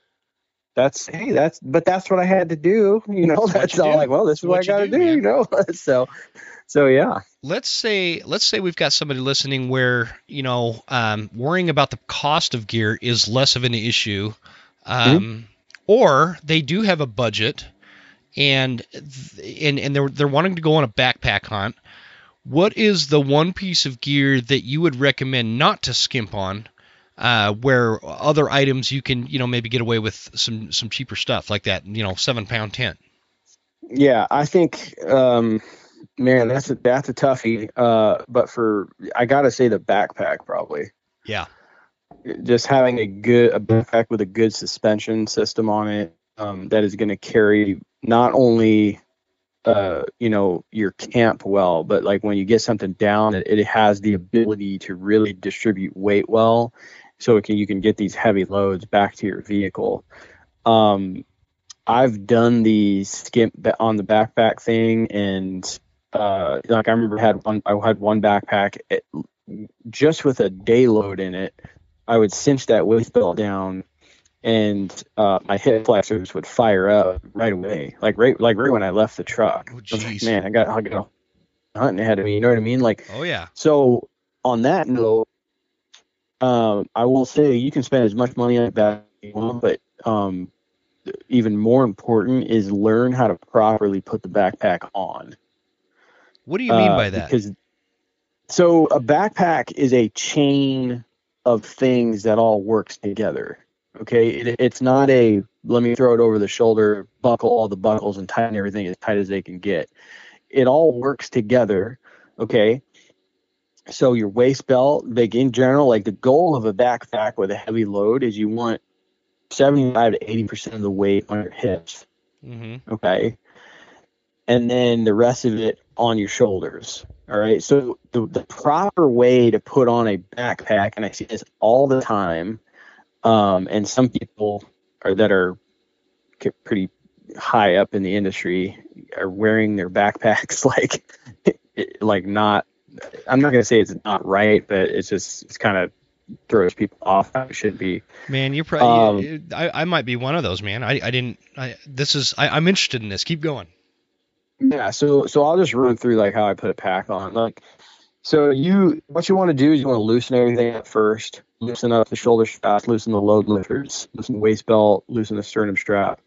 That's hey that's but that's what i had to do you know That's all do. like well this is what, What i gotta do, do, you know [LAUGHS] so so yeah let's say let's say we've got somebody listening where you know um, worrying about the cost of gear is less of an issue, um, or they do have a budget and and and they're they're wanting to go on a backpack hunt. What is the one piece of gear that you would recommend not to skimp on? Uh, where other items you can, you know, maybe get away with some some cheaper stuff like that, you know, seven pound tent. yeah i think um man that's a that's a toughie uh but for i gotta say the backpack probably Yeah. just having a good a backpack with a good suspension system on it um, that is going to carry not only uh, you know your camp well, but like when you get something down, it, it has the ability to really distribute weight well, so it can you can get these heavy loads back to your vehicle. Um, I've done the skimp on the backpack thing, and uh, like I remember I had one I had one backpack it, just with a day load in it I would cinch that waist belt down, and uh, my hip flexors would fire up right away, like right like right when I left the truck. Oh, I like, man, I got I got hunting ahead of me. You know what I mean? Like Oh yeah. so. On that note, um, I will say you can spend as much money on that as you want, but um, even more important is learn how to properly put the backpack on. What do you mean Uh, by that? Because so a backpack is a chain of things that all works together. Okay, it, it's not a let me throw it over the shoulder, buckle all the buckles, and tighten everything as tight as they can get. It all works together. Okay, so your waist belt, like in general, like the goal of a backpack with a heavy load is you want 75 to 80 percent of the weight on your hips. Mm-hmm. okay? And then the rest of it on your shoulders. All right? So the, the proper way to put on a backpack and i see this all the time um, and some people are that are pretty high up in the industry are wearing their backpacks [LAUGHS] like like not i'm not going to say it's not right but it's just it's kind of throws people off how it should be Man, you're probably. Um, I, I might be one of those, man. I, I didn't. I this is. I, I'm interested in this. Keep going. Yeah, so so I'll just run through like how I put a pack on. Like so you what you want to do is you want to loosen everything up first. Loosen up the shoulder straps, loosen the load lifters, loosen the waist belt, loosen the sternum strap.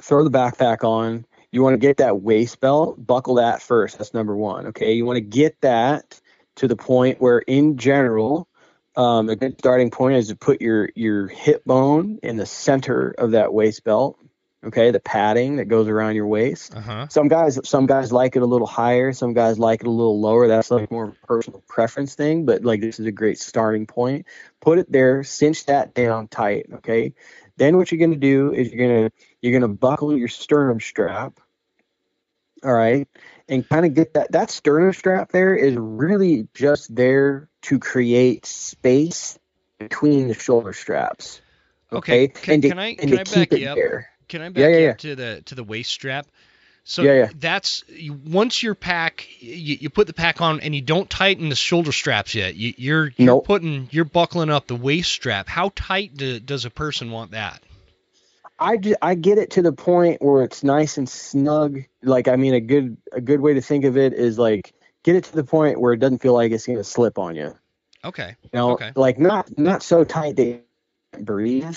Throw the backpack on. You want to get that waist belt, buckle that first. That's number one. Okay. You want to get that to the point where in general, um, a good starting point is to put your your hip bone in the center of that waist belt. Okay, the padding that goes around your waist. Uh huh. Some guys, some guys like it a little higher. Some guys like it a little lower. That's like more of a personal preference thing. But like this is a great starting point. Put it there, cinch that down tight. Okay. Then what you're gonna do is you're gonna you're gonna buckle your sternum strap. All right, and kind of get that that sternum strap there is really just there to create space between the shoulder straps. Okay. Can, and to, can I and can I back it you up? there. Can I back Yeah, yeah, up to the to the waist strap? So Yeah, yeah. that's you, once your pack, you, you put the pack on and you don't tighten the shoulder straps yet. You, you're you're Nope. putting you're buckling up the waist strap. How tight do, does a person want that? I, I get it to the point where it's nice and snug. Like I mean, a good a good way to think of it is like get it to the point where it doesn't feel like it's gonna slip on you. Okay. You know, Okay. like not not so tight that you can't breathe,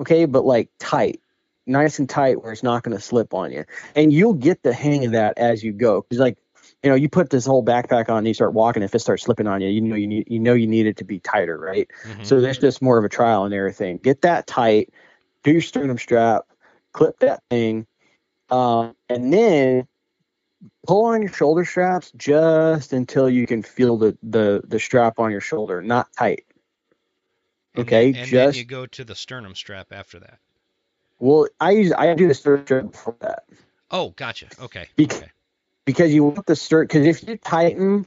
okay, but like tight, nice and tight where it's not gonna slip on you. And you'll get the hang of that as you go. Cause like you know, you put this whole backpack on, and you start walking. If it starts slipping on you, you know you need you know you need it to be tighter, right? Mhm. So that's just more of a trial and error thing. Get that tight, do your sternum strap, clip that thing, um, and then pull on your shoulder straps just until you can feel the the, the strap on your shoulder, not tight. And Okay, then, and just then you go to the sternum strap after that. well, I use I do the sternum strap before that Oh, gotcha. Okay. Bec- okay. because you want the stern because if you tighten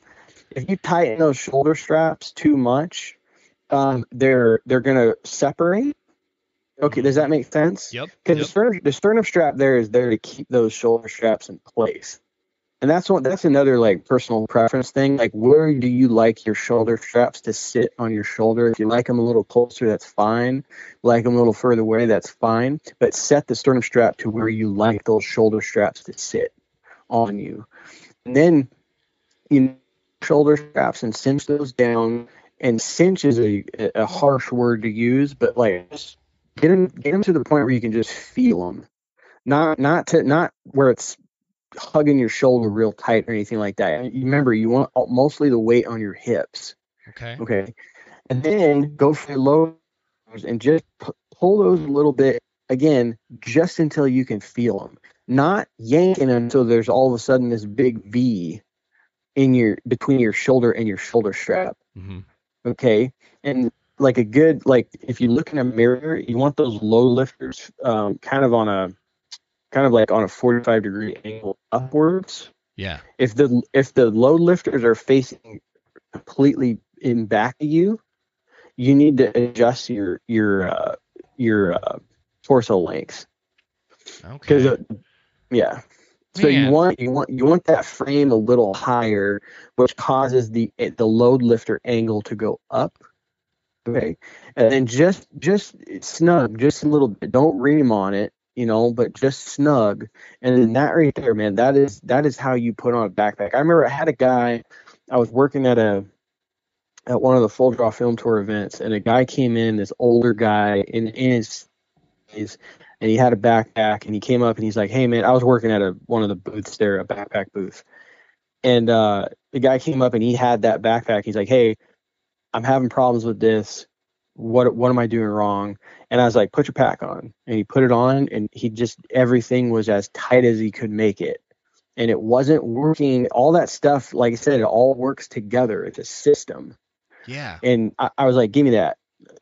if you tighten those shoulder straps too much, um, they're they're gonna separate. Okay, does that make sense? Yep. Because yep. the, sternum, the sternum strap there is there to keep those shoulder straps in place. And that's one that's another like personal preference thing. Like where do you like your shoulder straps to sit on your shoulder? If you like them a little closer, that's fine. Like them a little further away, that's fine. But set the sternum strap to where you like those shoulder straps to sit on you. And then you know, shoulder straps and cinch those down. And cinch is a, a harsh word to use, but like just get them get them to the point where you can just feel them not not to not where it's hugging your shoulder real tight or anything like that. Remember you want all- mostly the weight on your hips. Okay. okay. And then go for your low and just pu- pull those a little bit again just until you can feel them not yanking until there's all of a sudden this big v in your between your shoulder and your shoulder strap. Hmm okay? And like a good like if you look in a mirror you want those load lifters um, kind of on a kind of like on a 45 degree angle upwards. Yeah. if the if the load lifters are facing completely in back of you you need to adjust your your uh, your uh, torso length because Okay. yeah. So you want you want you want that frame a little higher which causes the the load lifter angle to go up bag, and then just just snug, just a little bit. Don't ream on it, you know, but just snug. And then that right there, man, that is that is how you put on a backpack. I remember I had a guy. I was working at a at one of the full draw film tour events, and a guy came in, this older guy in, in his, his and he had a backpack, and he came up and he's like, "Hey man, I was working at a one of the booths there, a backpack booth, and uh, the guy came up and he had that backpack. He's like, "Hey, I'm having problems with this. What what am I doing wrong?" And I was like, "Put your pack on." And he put it on, and he just everything was as tight as he could make it and it wasn't working. All that stuff, like I said, it all works together. It's a system. Yeah. And I, I was like, give me that.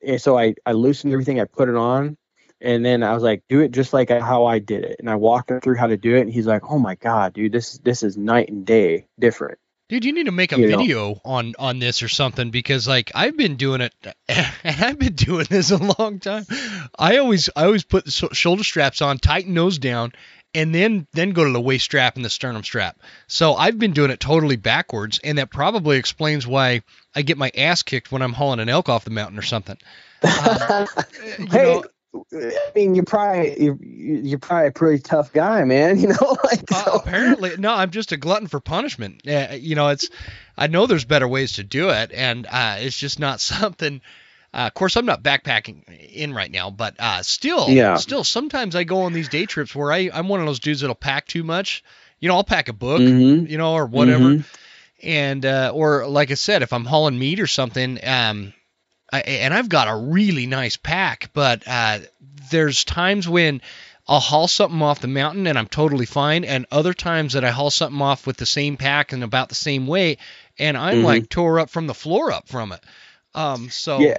And so I, I loosened everything, I put it on, and then I was like, do it just like how I did it. And I walked him through how to do it, and he's like, oh my god, dude, this this is night and day different. Dude, you need to make a You know. video on on this or something because like I've been doing it [LAUGHS] and I've been doing this a long time. I always I always put the shoulder straps on, tighten those down, and then then go to the waist strap and the sternum strap. So I've been doing it totally backwards, and that probably explains why I get my ass kicked when I'm hauling an elk off the mountain or something. [LAUGHS] Um, you hey, know, I mean, you're probably you're, you're probably a pretty tough guy, man. [LAUGHS] You know, like Uh, apparently, no. I'm just a glutton for punishment. Uh, you know, it's. I know there's better ways to do it, and uh, it's just not [LAUGHS] something. Uh, of course, I'm not backpacking in right now, but uh, still, Yeah. still, sometimes I go on these day trips where I, I'm one of those dudes that'll pack too much. You know, I'll pack a book, Mhm. you know, or whatever, Mhm. and uh, or like I said, if I'm hauling meat or something, um, I, and I've got a really nice pack, but uh, there's times when I'll haul something off the mountain and I'm totally fine, and other times that I haul something off with the same pack and about the same weight, and I'm Mhm. like tore up from the floor up from it. Um, so Yeah.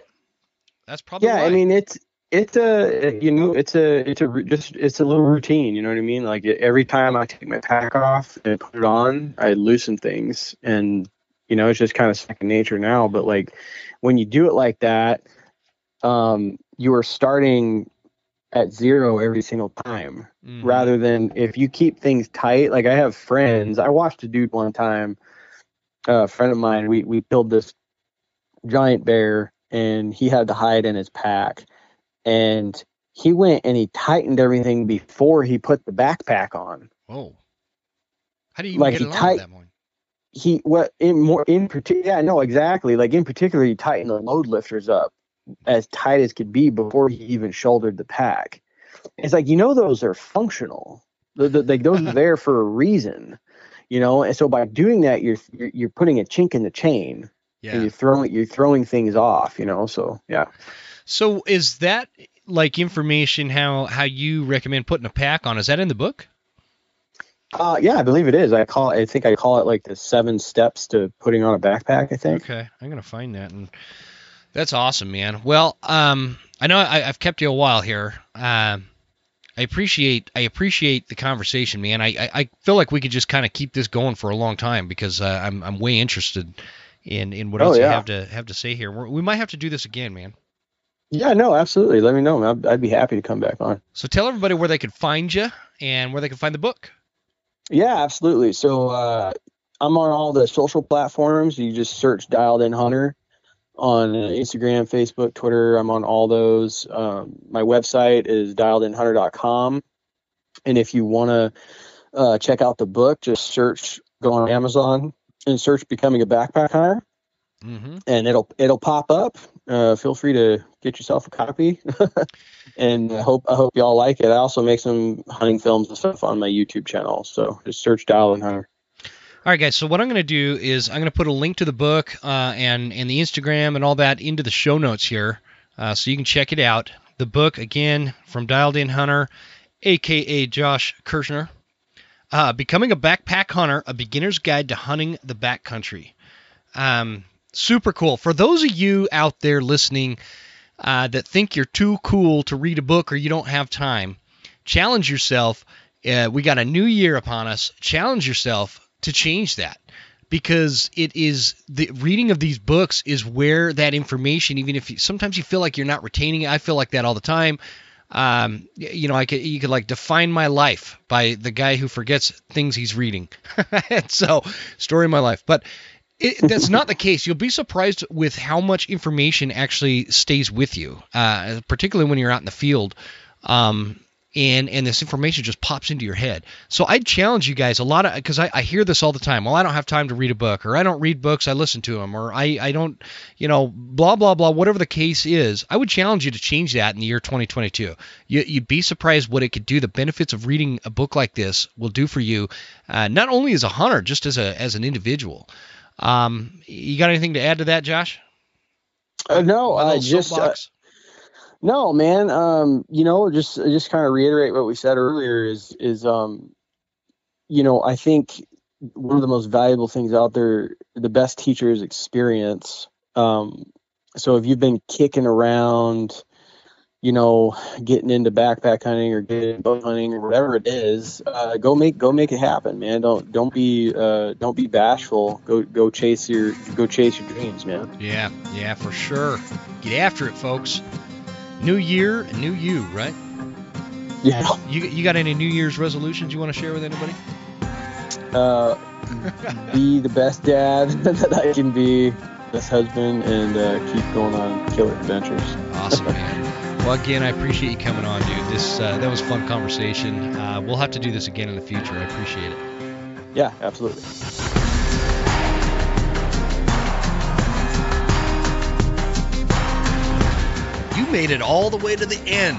that's probably yeah why. i mean it's it's a you know it's a it's a just it's a little routine you know what i mean like every time i take my pack off and put it on i loosen things and you know it's just kind of second nature now but like when you do it like that um you are starting at zero every single time Mhm. rather than if you keep things tight. Like I have friends. I watched a dude one time, a friend of mine. We we killed this giant bear, and he had to hide in his pack, and he went and he tightened everything before he put the backpack on. Whoa. How do you even Like get he along tight- with that one? He what in more in particular? Yeah, no, exactly. Like in particular, he tightened the load lifters up as tight as could be before he even shouldered the pack. It's like you know those are functional. Like those are there for a reason, you know. And so by doing that, you're you're, putting a chink in the chain, and Yeah. you're throwing you're throwing things off, you know. So yeah, So is that like information how how you recommend putting a pack on? Is that in the book? Uh, yeah, I believe it is. I call I think I call it like the seven steps to putting on a backpack. I think. Okay, I'm gonna find that, and that's awesome, man. Well, um, I know I, I've kept you a while here. Um, I appreciate I appreciate the conversation, man. I I, I feel like we could just kind of keep this going for a long time because uh, I'm I'm way interested in in what Oh, else you yeah. have to have to say here. We're, we might have to do this again, man. Yeah, no, absolutely. Let me know. I'd, I'd be happy to come back on. So tell everybody where they could find you and where they can find the book. Yeah, absolutely. So uh, I'm on all the social platforms. You just search Dialed In Hunter on Instagram, Facebook, Twitter. I'm on all those. Um, my website is dialedinhunter.com. And if you want to uh, check out the book, just search, go on Amazon and search "Becoming a Backpack Hunter," Mm-hmm. and it'll it'll pop up. Uh, feel free to get yourself a copy. [LAUGHS] and I hope I hope y'all like it. I also make some hunting films and stuff on my YouTube channel. So just search Dialed In Hunter. All right, guys. So what I'm going to do is I'm going to put a link to the book uh, and and the Instagram and all that into the show notes here, uh, so you can check it out. The book again from Dialed In Hunter, aka Josh Kirchner, uh, becoming a backpack hunter: a beginner's guide to hunting the backcountry. Um, super cool. For those of you out there listening uh, that think you're too cool to read a book or you don't have time, challenge yourself. Uh, we got a new year upon us. Challenge yourself to change that because it is the reading of these books is where that information even if you, sometimes you feel like you're not retaining it i feel like that all the time um, you know i could you could like define my life by the guy who forgets things he's reading [LAUGHS] so story of my life but It, that's not the case. You'll be surprised with how much information actually stays with you, uh, particularly when you're out in the field. Um, and and this information just pops into your head. So I'd challenge you guys a lot of because I, I hear this all the time. Well, I don't have time to read a book, or I don't read books, I listen to them, or I I don't, you know, blah blah blah. Whatever the case is, I would challenge you to change that in the year 2022. You you'd be surprised what it could do. The benefits of reading a book like this will do for you, uh, not only as a hunter, just as a as an individual. Um, you got anything to add to that, Josh? Uh, no, I just. Uh, no, man. Um, you know, just just kind of reiterate what we said earlier is is um, you know, I think one of the most valuable things out there, the best teacher is experience. Um, so if you've been kicking around, you know, getting into backpack hunting or getting bow hunting or whatever it is, uh, go make go make it happen, man. Don't don't be uh, don't be bashful. Go go chase your go chase your dreams, man. Yeah, yeah, for sure. Get after it, folks. New year, and new you, right? Yeah. You you got any New Year's resolutions you want to share with anybody? Uh, be the best dad [LAUGHS] that I can be, best husband, and uh, keep going on killer adventures. Awesome, man. Well, again, I appreciate you coming on, dude. This uh, that was a fun conversation. Uh, we'll have to do this again in the future. I appreciate it. Yeah, absolutely. You made it all the way to the end.